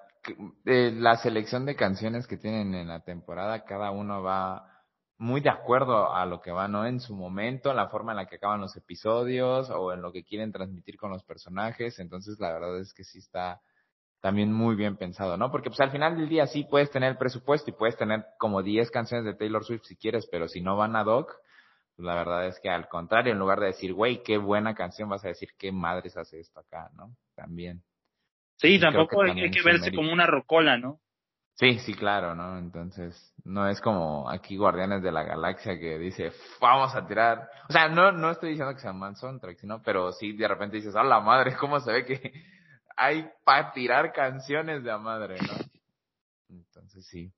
eh, la selección de canciones que tienen en la temporada, cada uno va muy de acuerdo a lo que va, ¿no? En su momento, la forma en la que acaban los episodios o en lo que quieren transmitir con los personajes. Entonces, la verdad es que sí está, también muy bien pensado, ¿no? Porque pues al final del día sí puedes tener presupuesto y puedes tener como 10 canciones de Taylor Swift si quieres, pero si no van a Doc, pues la verdad es que al contrario, en lugar de decir, güey, qué buena canción, vas a decir, qué madres hace esto acá, ¿no? También. Sí, tampoco hay que verse como una rocola, ¿no? Sí, sí, claro, ¿no? Entonces, no es como aquí Guardianes de la Galaxia que dice, vamos a tirar. O sea, no, no estoy diciendo que sea un soundtrack, sino, pero sí de repente dices, a la madre, ¿cómo se ve que [laughs] hay para tirar canciones de a madre, ¿no? Entonces, sí.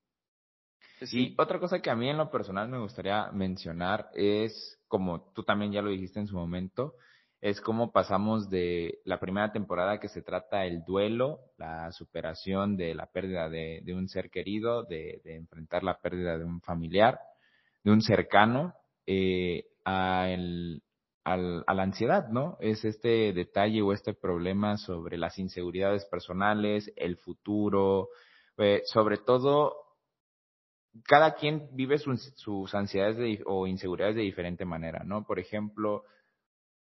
Sí, otra cosa que a mí en lo personal me gustaría mencionar es, como tú también ya lo dijiste en su momento, es cómo pasamos de la primera temporada que se trata el duelo, la superación de la pérdida de, un ser querido, de, enfrentar la pérdida de un familiar, de un cercano, eh, a, el, al, a la ansiedad, ¿no? Es este detalle o este problema sobre las inseguridades personales, el futuro, eh, sobre todo cada quien vive sus, sus ansiedades o inseguridades de diferente manera, ¿no? Por ejemplo,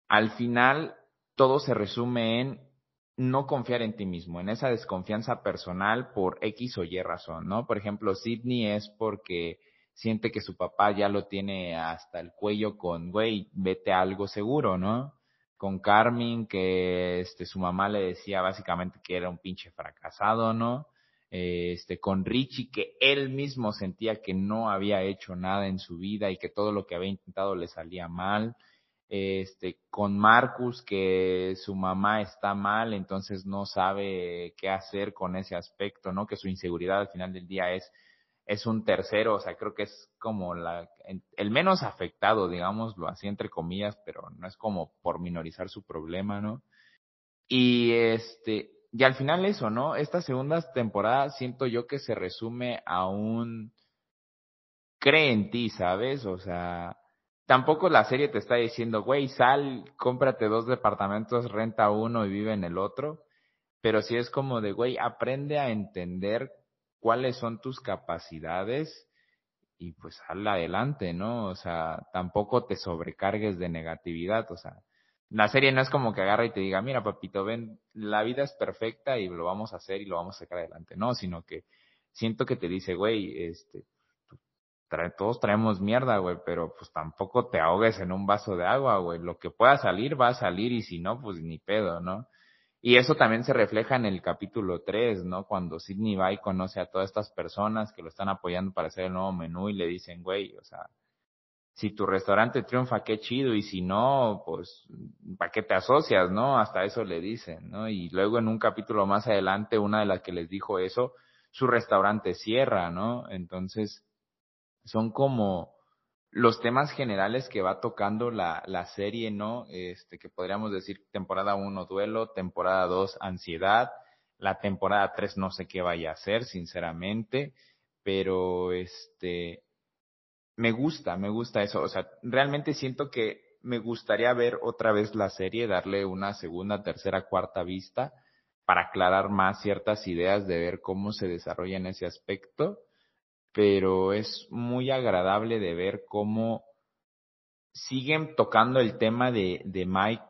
al final todo se resume en no confiar en ti mismo, en esa desconfianza personal por X o Y razón, ¿no? Por ejemplo, Sidney es porque siente que su papá ya lo tiene hasta el cuello con, güey, vete a algo seguro, ¿no? Con Carmen, que este, su mamá le decía básicamente que era un pinche fracasado, ¿no? Este, con Richie, que él mismo sentía que no había hecho nada en su vida y que todo lo que había intentado le salía mal este, con Marcus, que su mamá está mal, entonces no sabe qué hacer con ese aspecto, ¿no? Que su inseguridad al final del día es, es un tercero, o sea, creo que es como la, el menos afectado, digámoslo así, entre comillas, pero no es como por minorizar su problema, ¿no? Y este, y al final eso, ¿no? Esta segunda temporada siento yo que se resume a un cree en ti, ¿sabes? O sea, tampoco la serie te está diciendo, güey, sal, cómprate dos departamentos, renta uno y vive en el otro. Pero sí es como de, güey, aprende a entender cuáles son tus capacidades y pues sal adelante, ¿no? O sea, tampoco te sobrecargues de negatividad, o sea, la serie no es como que agarra y te diga, mira, papito, ven, la vida es perfecta y lo vamos a hacer y lo vamos a sacar adelante, no, sino que siento que te dice, güey, este, todos traemos mierda, güey, pero pues tampoco te ahogues en un vaso de agua, güey. Lo que pueda salir va a salir y si no, pues ni pedo, ¿no? Y eso también se refleja en el capítulo 3, ¿no? Cuando Sidney va y conoce a todas estas personas que lo están apoyando para hacer el nuevo menú y le dicen, güey, o sea, si tu restaurante triunfa, qué chido, y si no, pues, ¿para qué te asocias, no? Hasta eso le dicen, ¿no? Y luego en un capítulo más adelante, una de las que les dijo eso, su restaurante cierra, ¿no? Entonces, son como los temas generales que va tocando la, la serie, ¿no? Este, que podríamos decir temporada 1 duelo, temporada 2 ansiedad, la temporada 3 no sé qué vaya a ser, sinceramente, pero este, me gusta, me gusta eso, o sea, realmente siento que me gustaría ver otra vez la serie, darle una segunda, tercera, cuarta vista para aclarar más ciertas ideas de ver cómo se desarrolla en ese aspecto pero es muy agradable de ver cómo siguen tocando el tema de, de Mike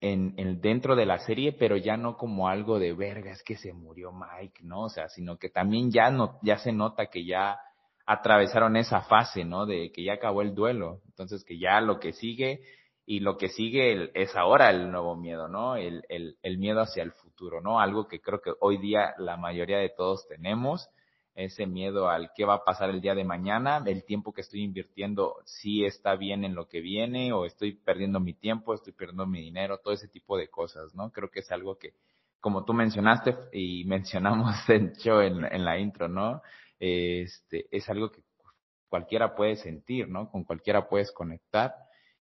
en, en, dentro de la serie, pero ya no como algo de verga, es que se murió Mike, ¿no? O sea, sino que también ya no, ya se nota que ya atravesaron esa fase, ¿no? De que ya acabó el duelo. Entonces que ya lo que sigue y lo que sigue es ahora el nuevo miedo, ¿no? El, el, el miedo hacia el futuro, ¿no? Algo que creo que hoy día la mayoría de todos tenemos ese miedo al qué va a pasar el día de mañana, el tiempo que estoy invirtiendo, si está bien en lo que viene o estoy perdiendo mi tiempo, estoy perdiendo mi dinero, todo ese tipo de cosas, ¿no? Creo que es algo que, como tú mencionaste [laughs] y mencionamos [laughs] en, en la intro, ¿no? Este, es algo que cualquiera puede sentir, ¿no? Con cualquiera puedes conectar.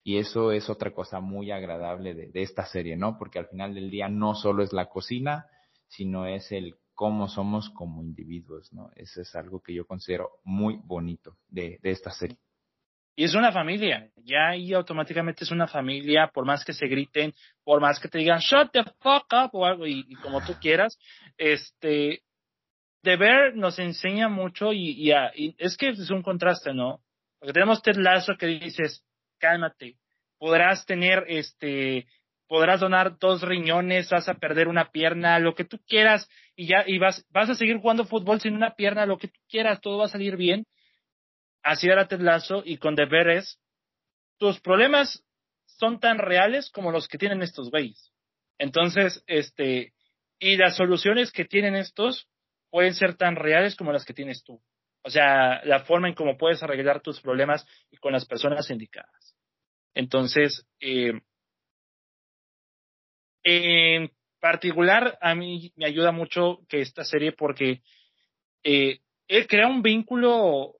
Y eso es otra cosa muy agradable de, de esta serie, ¿no? Porque al final del día no solo es la cocina, sino es el cómo somos como individuos, ¿no? Eso es algo que yo considero muy bonito de, de esta serie. Y es una familia, ya ahí automáticamente es una familia, por más que se griten, por más que te digan shut the fuck up o algo, y, como tú quieras, este, de ver nos enseña mucho y, y, y, es que es un contraste, ¿no? Porque tenemos Ted Lasso que dices, cálmate, podrás tener este podrás donar dos riñones, vas a perder una pierna, lo que tú quieras, y ya, y vas, vas a seguir jugando fútbol sin una pierna, lo que tú quieras, todo va a salir bien. Así era Ted Lasso y con deberes, tus problemas son tan reales como los que tienen estos güeyes. Entonces, este, y las soluciones que tienen estos pueden ser tan reales como las que tienes tú. O sea, la forma en cómo puedes arreglar tus problemas y con las personas indicadas. Entonces, eh, en particular, a mí me ayuda mucho que esta serie porque eh, él crea un vínculo,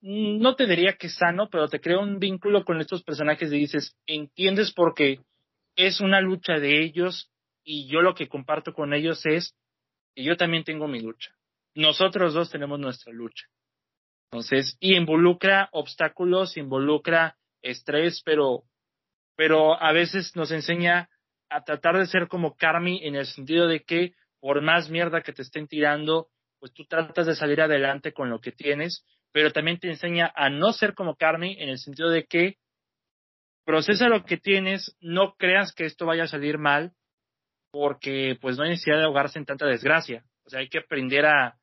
no te diría que sano, pero te crea un vínculo con estos personajes y dices, entiendes porque es una lucha de ellos y yo lo que comparto con ellos es que yo también tengo mi lucha. Nosotros dos tenemos nuestra lucha. Entonces, y involucra obstáculos, involucra estrés, pero, pero a veces nos enseña a tratar de ser como Carmi en el sentido de que por más mierda que te estén tirando, pues tú tratas de salir adelante con lo que tienes, pero también te enseña a no ser como Carmi en el sentido de que procesa lo que tienes, no creas que esto vaya a salir mal, porque pues no hay necesidad de ahogarse en tanta desgracia. O sea, hay que aprender a,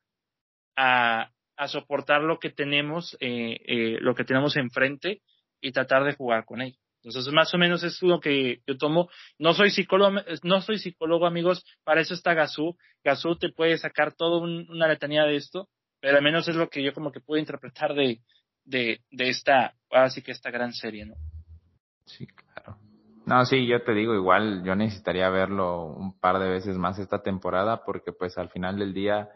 a, a soportar lo que tenemos, eh, eh, lo que tenemos enfrente y tratar de jugar con ello. Entonces, más o menos es lo que yo tomo. No soy psicólogo, no soy psicólogo, amigos. Para eso está Gazú. Gazú te puede sacar toda una letanía de esto, pero al menos es lo que yo como que puedo interpretar de, de, de esta, ahora sí que esta gran serie, ¿no? Sí, claro. No, sí, yo te digo, igual yo necesitaría verlo un par de veces más esta temporada porque pues al final del día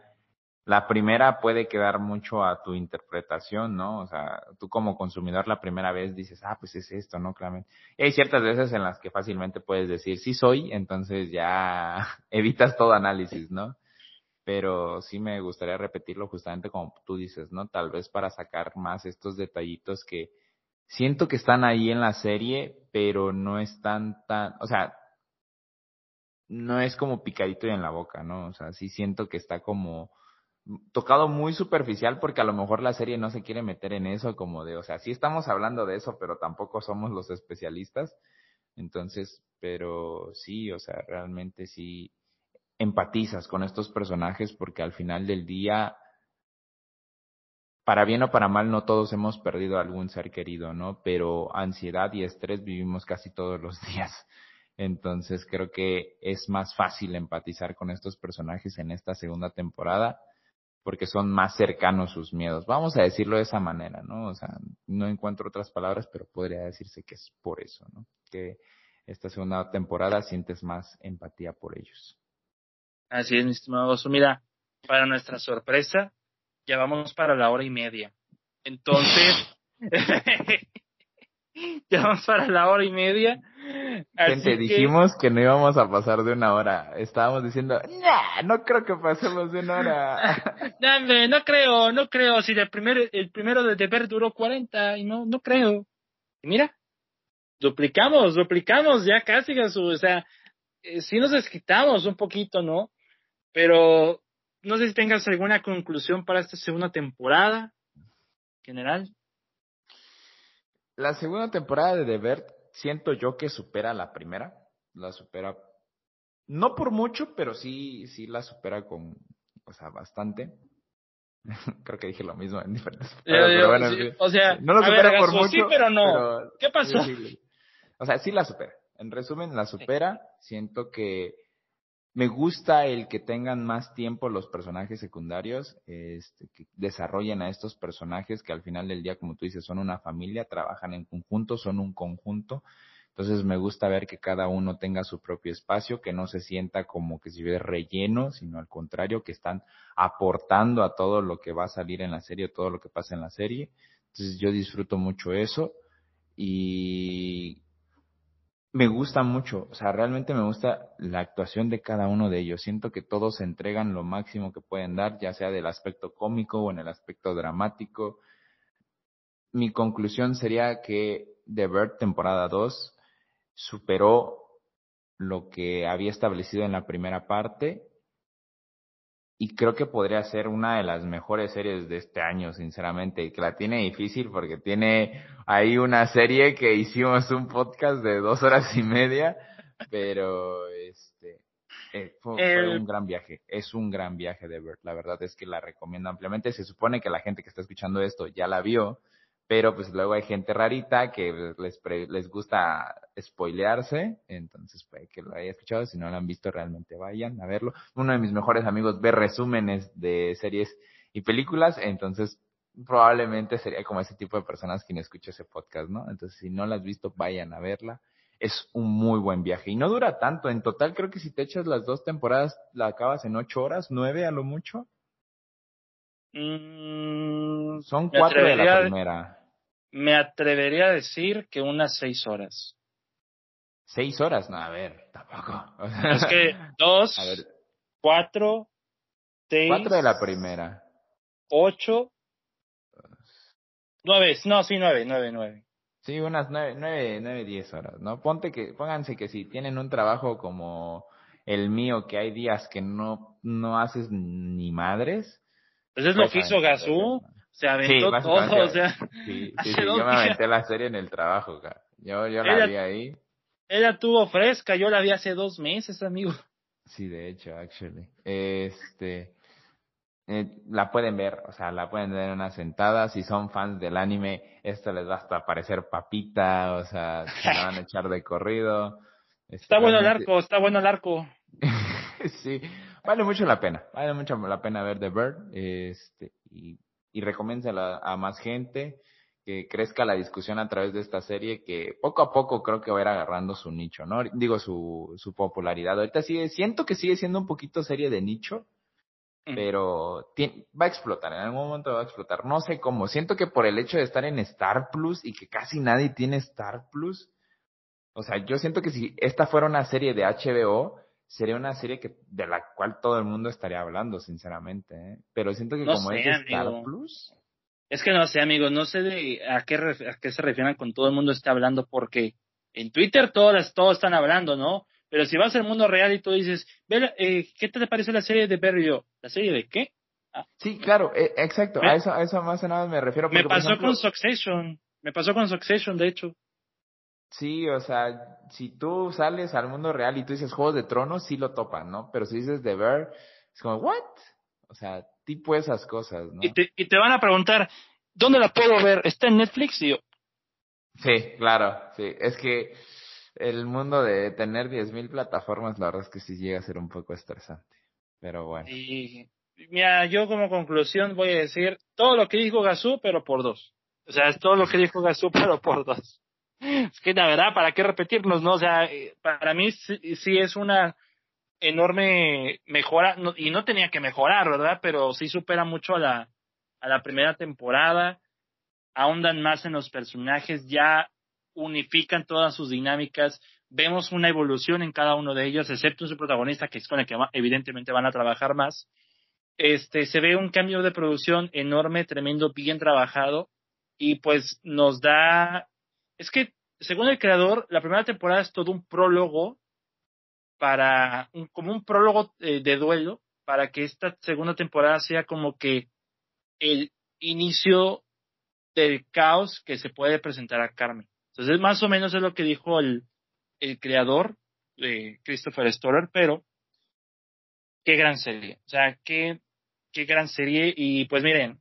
la primera puede quedar mucho a tu interpretación, ¿no? O sea, tú como consumidor la primera vez dices, ah, pues es esto, ¿no? Claramente. Y hay ciertas veces en las que fácilmente puedes decir, sí soy, entonces ya [laughs] evitas todo análisis, ¿no? Pero sí me gustaría repetirlo justamente como tú dices, ¿no? Tal vez para sacar más estos detallitos que siento que están ahí en la serie, pero no están tan, o sea, no es como picadito y en la boca, ¿no? O sea, sí siento que está como tocado muy superficial porque a lo mejor la serie no se quiere meter en eso como de, o sea, sí estamos hablando de eso, pero tampoco somos los especialistas. Entonces, pero sí, o sea, realmente sí empatizas con estos personajes porque al final del día, para bien o para mal, no todos hemos perdido algún ser querido, ¿no? Pero ansiedad y estrés vivimos casi todos los [laughs] días. Entonces creo que es más fácil empatizar con estos personajes en esta segunda temporada porque son más cercanos sus miedos. Vamos a decirlo de esa manera, ¿no? O sea, no encuentro otras palabras, pero podría decirse que es por eso, ¿no? Que esta segunda temporada sientes más empatía por ellos. Así es, mi estimado Mira, para nuestra sorpresa, ya vamos para la hora y media. Entonces, [laughs] [laughs] ya vamos para la hora y media. Gente, dijimos que no íbamos a pasar de una hora. Estábamos diciendo, nah, no creo que pasemos de una hora. [laughs] no, no creo, no creo. Si el, primer, el primero de deber duró 40 y no, no creo. Y mira, duplicamos, duplicamos ya casi, O sea, eh, sí nos desquitamos un poquito, ¿no? Pero no sé si tengas alguna conclusión para esta segunda temporada general. La segunda temporada de Deber siento yo que supera la primera, la supera no por mucho, pero sí sí la supera con o sea, bastante. [laughs] Creo que dije lo mismo en diferentes pero bueno, O sea, no lo supera por mucho, sí, pero no. ¿Qué pasó? o sea, sí la supera. En resumen, la supera. Siento que me gusta el que tengan más tiempo los personajes secundarios, este, que desarrollen a estos personajes que al final del día, como tú dices, son una familia, trabajan en conjunto, son un conjunto. Entonces me gusta ver que cada uno tenga su propio espacio, que no se sienta como que se ve relleno, sino al contrario, que están aportando a todo lo que va a salir en la serie, todo lo que pasa en la serie. Entonces yo disfruto mucho eso y me gusta mucho, o sea, realmente me gusta la actuación de cada uno de ellos. Siento que todos se entregan lo máximo que pueden dar, ya sea del aspecto cómico o en el aspecto dramático. Mi conclusión sería que The Bird temporada 2 superó lo que había establecido en la primera parte y creo que podría ser una de las mejores series de este año, sinceramente, y que la tiene difícil porque tiene ahí una serie que hicimos un podcast de dos horas y media, Pero, este, eh, fue, un gran viaje, es un gran viaje de ver. La verdad es que la recomiendo ampliamente. Se supone que la gente que está escuchando esto ya la vio, pero pues luego hay gente rarita que les, les gusta spoilearse, entonces puede que lo haya escuchado, si no lo han visto realmente vayan a verlo. Uno de mis mejores amigos ve resúmenes de series y películas, entonces probablemente sería como ese tipo de personas quien escucha ese podcast, ¿no? Entonces si no la has visto, vayan a verla. Es un muy buen viaje y no dura tanto. En total creo que si te echas las dos temporadas la acabas en ocho horas, nueve a lo mucho. Mm, Son cuatro de la primera. Me atrevería a decir que unas seis horas. ¿Seis horas? No, a ver, tampoco. es que [laughs] dos, cuatro, seis. Cuatro de la primera. Ocho. Nueve, no, sí, nueve, nueve, nueve. Sí, unas nueve, nueve, nueve, diez horas, ¿no? Ponte que, pónganse que si tienen un trabajo como el mío, que hay días que no, no haces ni madres, pues es lo que hizo Gazú. Se aventó todo, o sea. Sí, sí, [laughs] yo me aventé la serie en el trabajo, Yo, yo la vi ahí. Ella tuvo fresca, yo la vi hace dos meses, amigo. Sí, de hecho, actually. Este, eh, la pueden ver, o sea, la pueden ver en una sentada. Si son fans del anime, esto les va hasta parecer papita, o sea, se la van a [laughs] echar de corrido. Está bueno el arco, está bueno el arco. [laughs] sí, vale mucho la pena, vale mucho la pena ver The Bird, este, y, y recomiéndala a más gente, que crezca la discusión a través de esta serie, que poco a poco creo que va a ir agarrando su nicho, ¿no? Digo, su, su popularidad. Ahorita sigue, siento que sigue siendo un poquito serie de nicho, mm. pero va a explotar, en algún momento va a explotar. No sé cómo, siento que por el hecho de estar en Star Plus y que casi nadie tiene Star Plus, o sea, yo siento que si esta fuera una serie de HBO, sería una serie que de la cual todo el mundo estaría hablando, sinceramente. ¿eh? Pero siento que como es Star Plus. Es que no sé, amigos, no sé de a qué, a qué se refieren con todo el mundo está hablando, porque en Twitter todos, todos están hablando, ¿no? Pero si vas al mundo real y tú dices, eh, ¿qué te parece la serie de Perry? ¿la serie de qué? Ah. Sí, claro, eh, exacto, a eso, a eso más o menos me refiero. me pasó con Succession, me pasó con Succession, de hecho. Sí, o sea, si tú sales al mundo real y tú dices Juegos de Tronos, sí lo topan, ¿no? Pero si dices The Bear, es como, ¿what? O sea, tipo esas cosas, ¿no? Y te, y te van a preguntar, ¿dónde la puedo ver? ¿Está en Netflix? Y yo... Sí, claro, sí. Es que el mundo de tener 10.000 plataformas, la verdad es que sí llega a ser un poco estresante. Pero bueno. Y mira, yo como conclusión voy a decir todo lo que dijo Gazú, pero por dos. O sea, es todo lo que dijo Gazú, pero por dos. Es que la verdad, ¿para qué repetirnos, no? O sea, eh, para mí sí, es una enorme mejora, y no tenía que mejorar, ¿verdad? Pero sí supera mucho a la, a la primera temporada, ahondan más en los personajes, ya unifican todas sus dinámicas, vemos una evolución en cada uno de ellos, excepto en su protagonista, que es con el que evidentemente van a trabajar más. Este, se ve un cambio de producción enorme, tremendo, bien trabajado, y pues nos da es que, según el creador, la primera temporada es todo un prólogo para, un, como un prólogo eh, de duelo, para que esta segunda temporada sea como que el inicio del caos que se puede presentar a Carmen. Entonces, más o menos es lo que dijo el, el creador, de Christopher Stoller, pero qué gran serie. O sea, qué, qué gran serie. Y pues miren,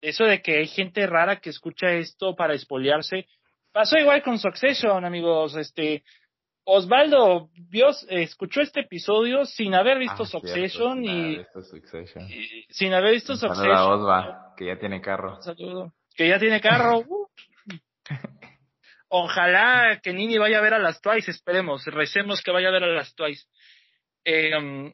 eso de que hay gente rara que escucha esto para espolearse, Pasó igual con Succession, amigos. Este, Osvaldo vio, escuchó este episodio sin haber visto ah, Succession, y, sin haber visto Succession. Osva, que ya tiene carro. saludo. Que ya tiene carro. [laughs] Uh. Ojalá que Nini vaya a ver a las Twice, esperemos, recemos que vaya a ver a las Twice. Eh,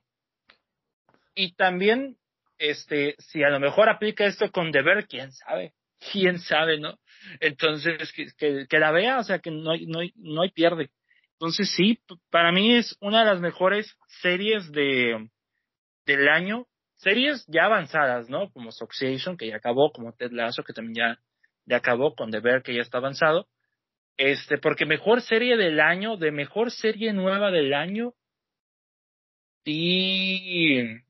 y también, este, si a lo mejor aplica esto con Deber, quién sabe, quién sabe, ¿no? Entonces, que, la vea, o sea, que no hay, no, hay, no hay pierde. Entonces, sí, para mí es una de las mejores series de, del año. Series ya avanzadas, ¿no? Como Succession, que ya acabó, como Ted Lasso, que también ya, ya acabó, con The Bear, que ya está avanzado. Este, porque mejor serie del año, de mejor serie nueva del año, y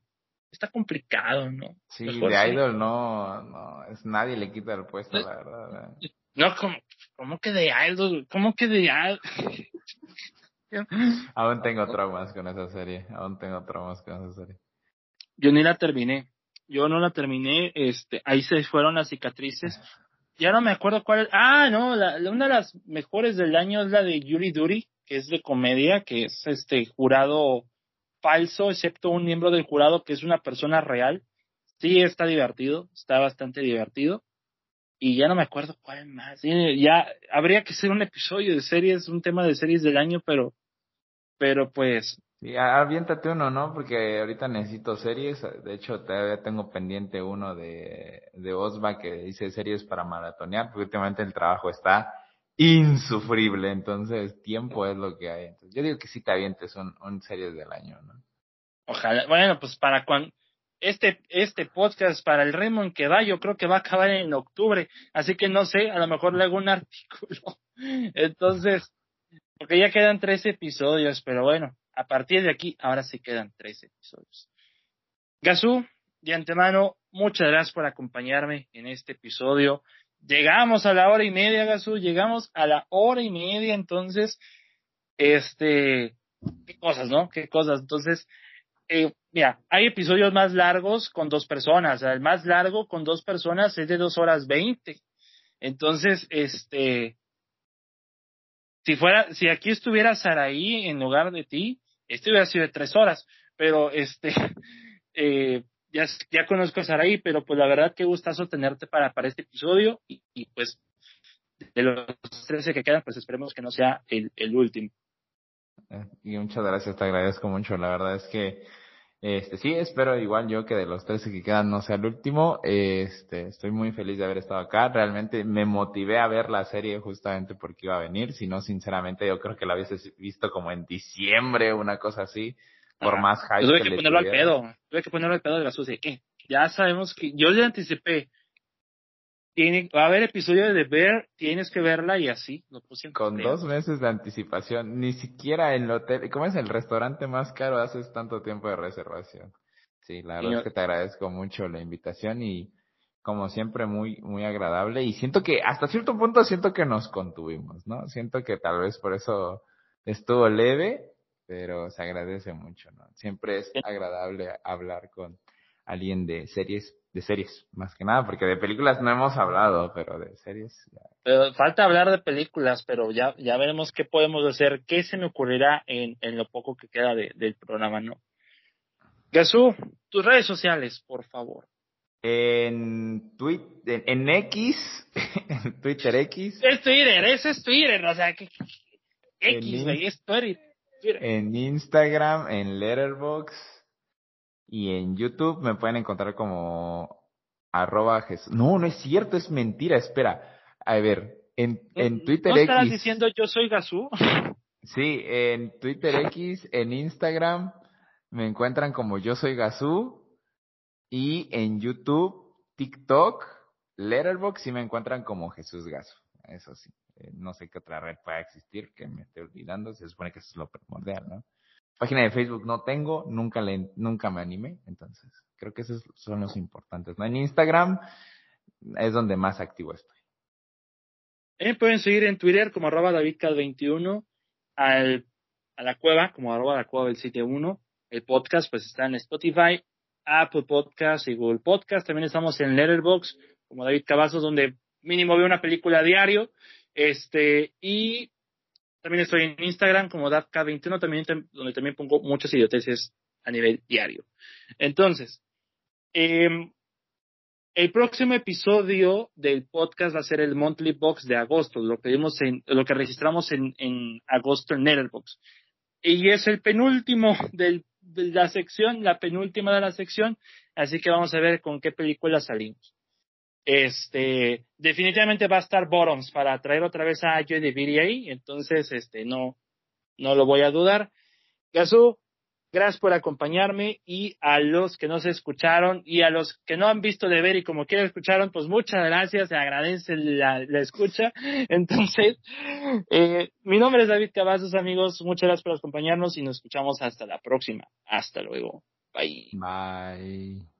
está complicado, ¿no? Sí, de Idol no, no, es nadie le quita el puesto, la verdad. No, como, ¿cómo que de Idol? ¿Cómo que de Idol? [laughs] aún tengo traumas con esa serie, aún tengo traumas con esa serie. Yo ni la terminé, yo no la terminé, este, ahí se fueron las cicatrices. Ya no me acuerdo cuál. Ah, no, la, una de las mejores del año es la de Yuri Duri, que es de comedia, que es este jurado falso, excepto un miembro del jurado que es una persona real. Sí, está divertido, está bastante divertido. Y ya no me acuerdo cuál más. Ya habría que hacer un episodio de series, un tema de series del año, pero, pero pues. Sí, aviéntate uno, ¿no? Porque ahorita necesito series. De hecho, todavía tengo pendiente uno de, de Osva que dice series para maratonear, porque últimamente el trabajo está insufrible, entonces tiempo es lo que hay. yo digo que sí te avientes un series del año, ¿no? Ojalá, bueno, pues para cuando este, este podcast para el Raymond que va, yo creo que va a acabar en octubre, así que no sé, a lo mejor le hago un [laughs] artículo. Entonces, porque ya quedan tres episodios, pero bueno, a partir de aquí, ahora sí quedan tres episodios. Gazú, de antemano, muchas gracias por acompañarme en este episodio. Llegamos a la hora y media, Gazú, llegamos a la hora y media, entonces, este, qué cosas, ¿no? Qué cosas. Entonces, eh, mira, hay episodios más largos con dos personas. El más largo con dos personas es de dos horas veinte. Entonces, este, si fuera, si aquí estuviera Saraí en lugar de ti, este hubiera sido de tres horas. Pero, este, [laughs] eh, ya, conozco a Saraí, pero pues la verdad que gustazo tenerte para, para este episodio y, pues de los 13 que quedan, pues esperemos que no sea el, el último. Eh, y muchas gracias, te agradezco mucho. La verdad es que, este, sí, espero igual yo que de los 13 que quedan no sea el último. Este, estoy muy feliz de haber estado acá. Realmente me motivé a ver la serie justamente porque iba a venir. Si no, sinceramente, yo creo que la hubiese visto como en diciembre, una cosa así por más hype. tuve que, ponerlo al pedo, tuve que ponerlo al pedo de la sucia. ¿Qué? Ya sabemos que yo le anticipé. Tiene, va a haber episodio de Bear, tienes que verla y así lo puse Con dos meses de anticipación, ni siquiera en el hotel, ¿cómo es el restaurante más caro haces tanto tiempo de reservación? Sí, la verdad es que te agradezco mucho la invitación y como siempre muy, muy agradable y siento que hasta cierto punto siento que nos contuvimos, ¿no? Siento que tal vez por eso estuvo leve, pero se agradece mucho, ¿no? Siempre es agradable hablar con alguien de series, de series, más que nada, porque de películas no hemos hablado, pero de series. Pero falta hablar de películas, pero ya, ya veremos qué podemos hacer, qué se me ocurrirá en, en lo poco que queda de, del programa, ¿no? Gasú, tus redes sociales, por favor. En Twitter, en, X, [laughs] en Twitter X. Es Twitter, es Twitter, o sea, que, X, güey, es Twitter. En Instagram, en Letterbox y en YouTube me pueden encontrar como arroba Jesús. No, no es cierto, es mentira, espera. A ver, en, en Twitter ¿No estarás diciendo yo soy Gazú? [laughs] Sí, en Twitter X, en Instagram me encuentran como yo soy Gazú y en YouTube, TikTok, Letterbox y me encuentran como Jesús Gazú. Eso sí. Eh, no sé qué otra red pueda existir que me esté olvidando, se supone que eso es lo primordial, ¿no? Página de Facebook no tengo, nunca le, nunca me animé, entonces creo que esos son los importantes, ¿no? En Instagram es donde más activo estoy. Me pueden seguir en Twitter como arroba davidcad21, al, a la cueva como arroba la cueva del sitio 1. El podcast pues está en Spotify, Apple Podcast y Google Podcast. También estamos en Letterboxd como David Cavazos, donde mínimo veo una película a diario. Este, y también estoy en Instagram como DAFK21, también, donde también pongo muchas idioteces a nivel diario. Entonces, eh, el próximo episodio del podcast va a ser el Monthly Box de agosto, lo que vimos en, lo que registramos en, en agosto en Letterboxd. Y es el penúltimo [laughs] de la sección, la penúltima de la sección, así que vamos a ver con qué película salimos. Este, definitivamente va a estar Bottoms para traer otra vez a Joy de ahí, entonces, este, no, no lo voy a dudar. Gazú, gracias por acompañarme y a los que no se escucharon y a los que no han visto de ver y como quieren escucharon, pues muchas gracias, se agradece la, la escucha. [laughs] Entonces, eh, mi nombre es David Cavazos, amigos, muchas gracias por acompañarnos y nos escuchamos hasta la próxima. Hasta luego. Bye. Bye.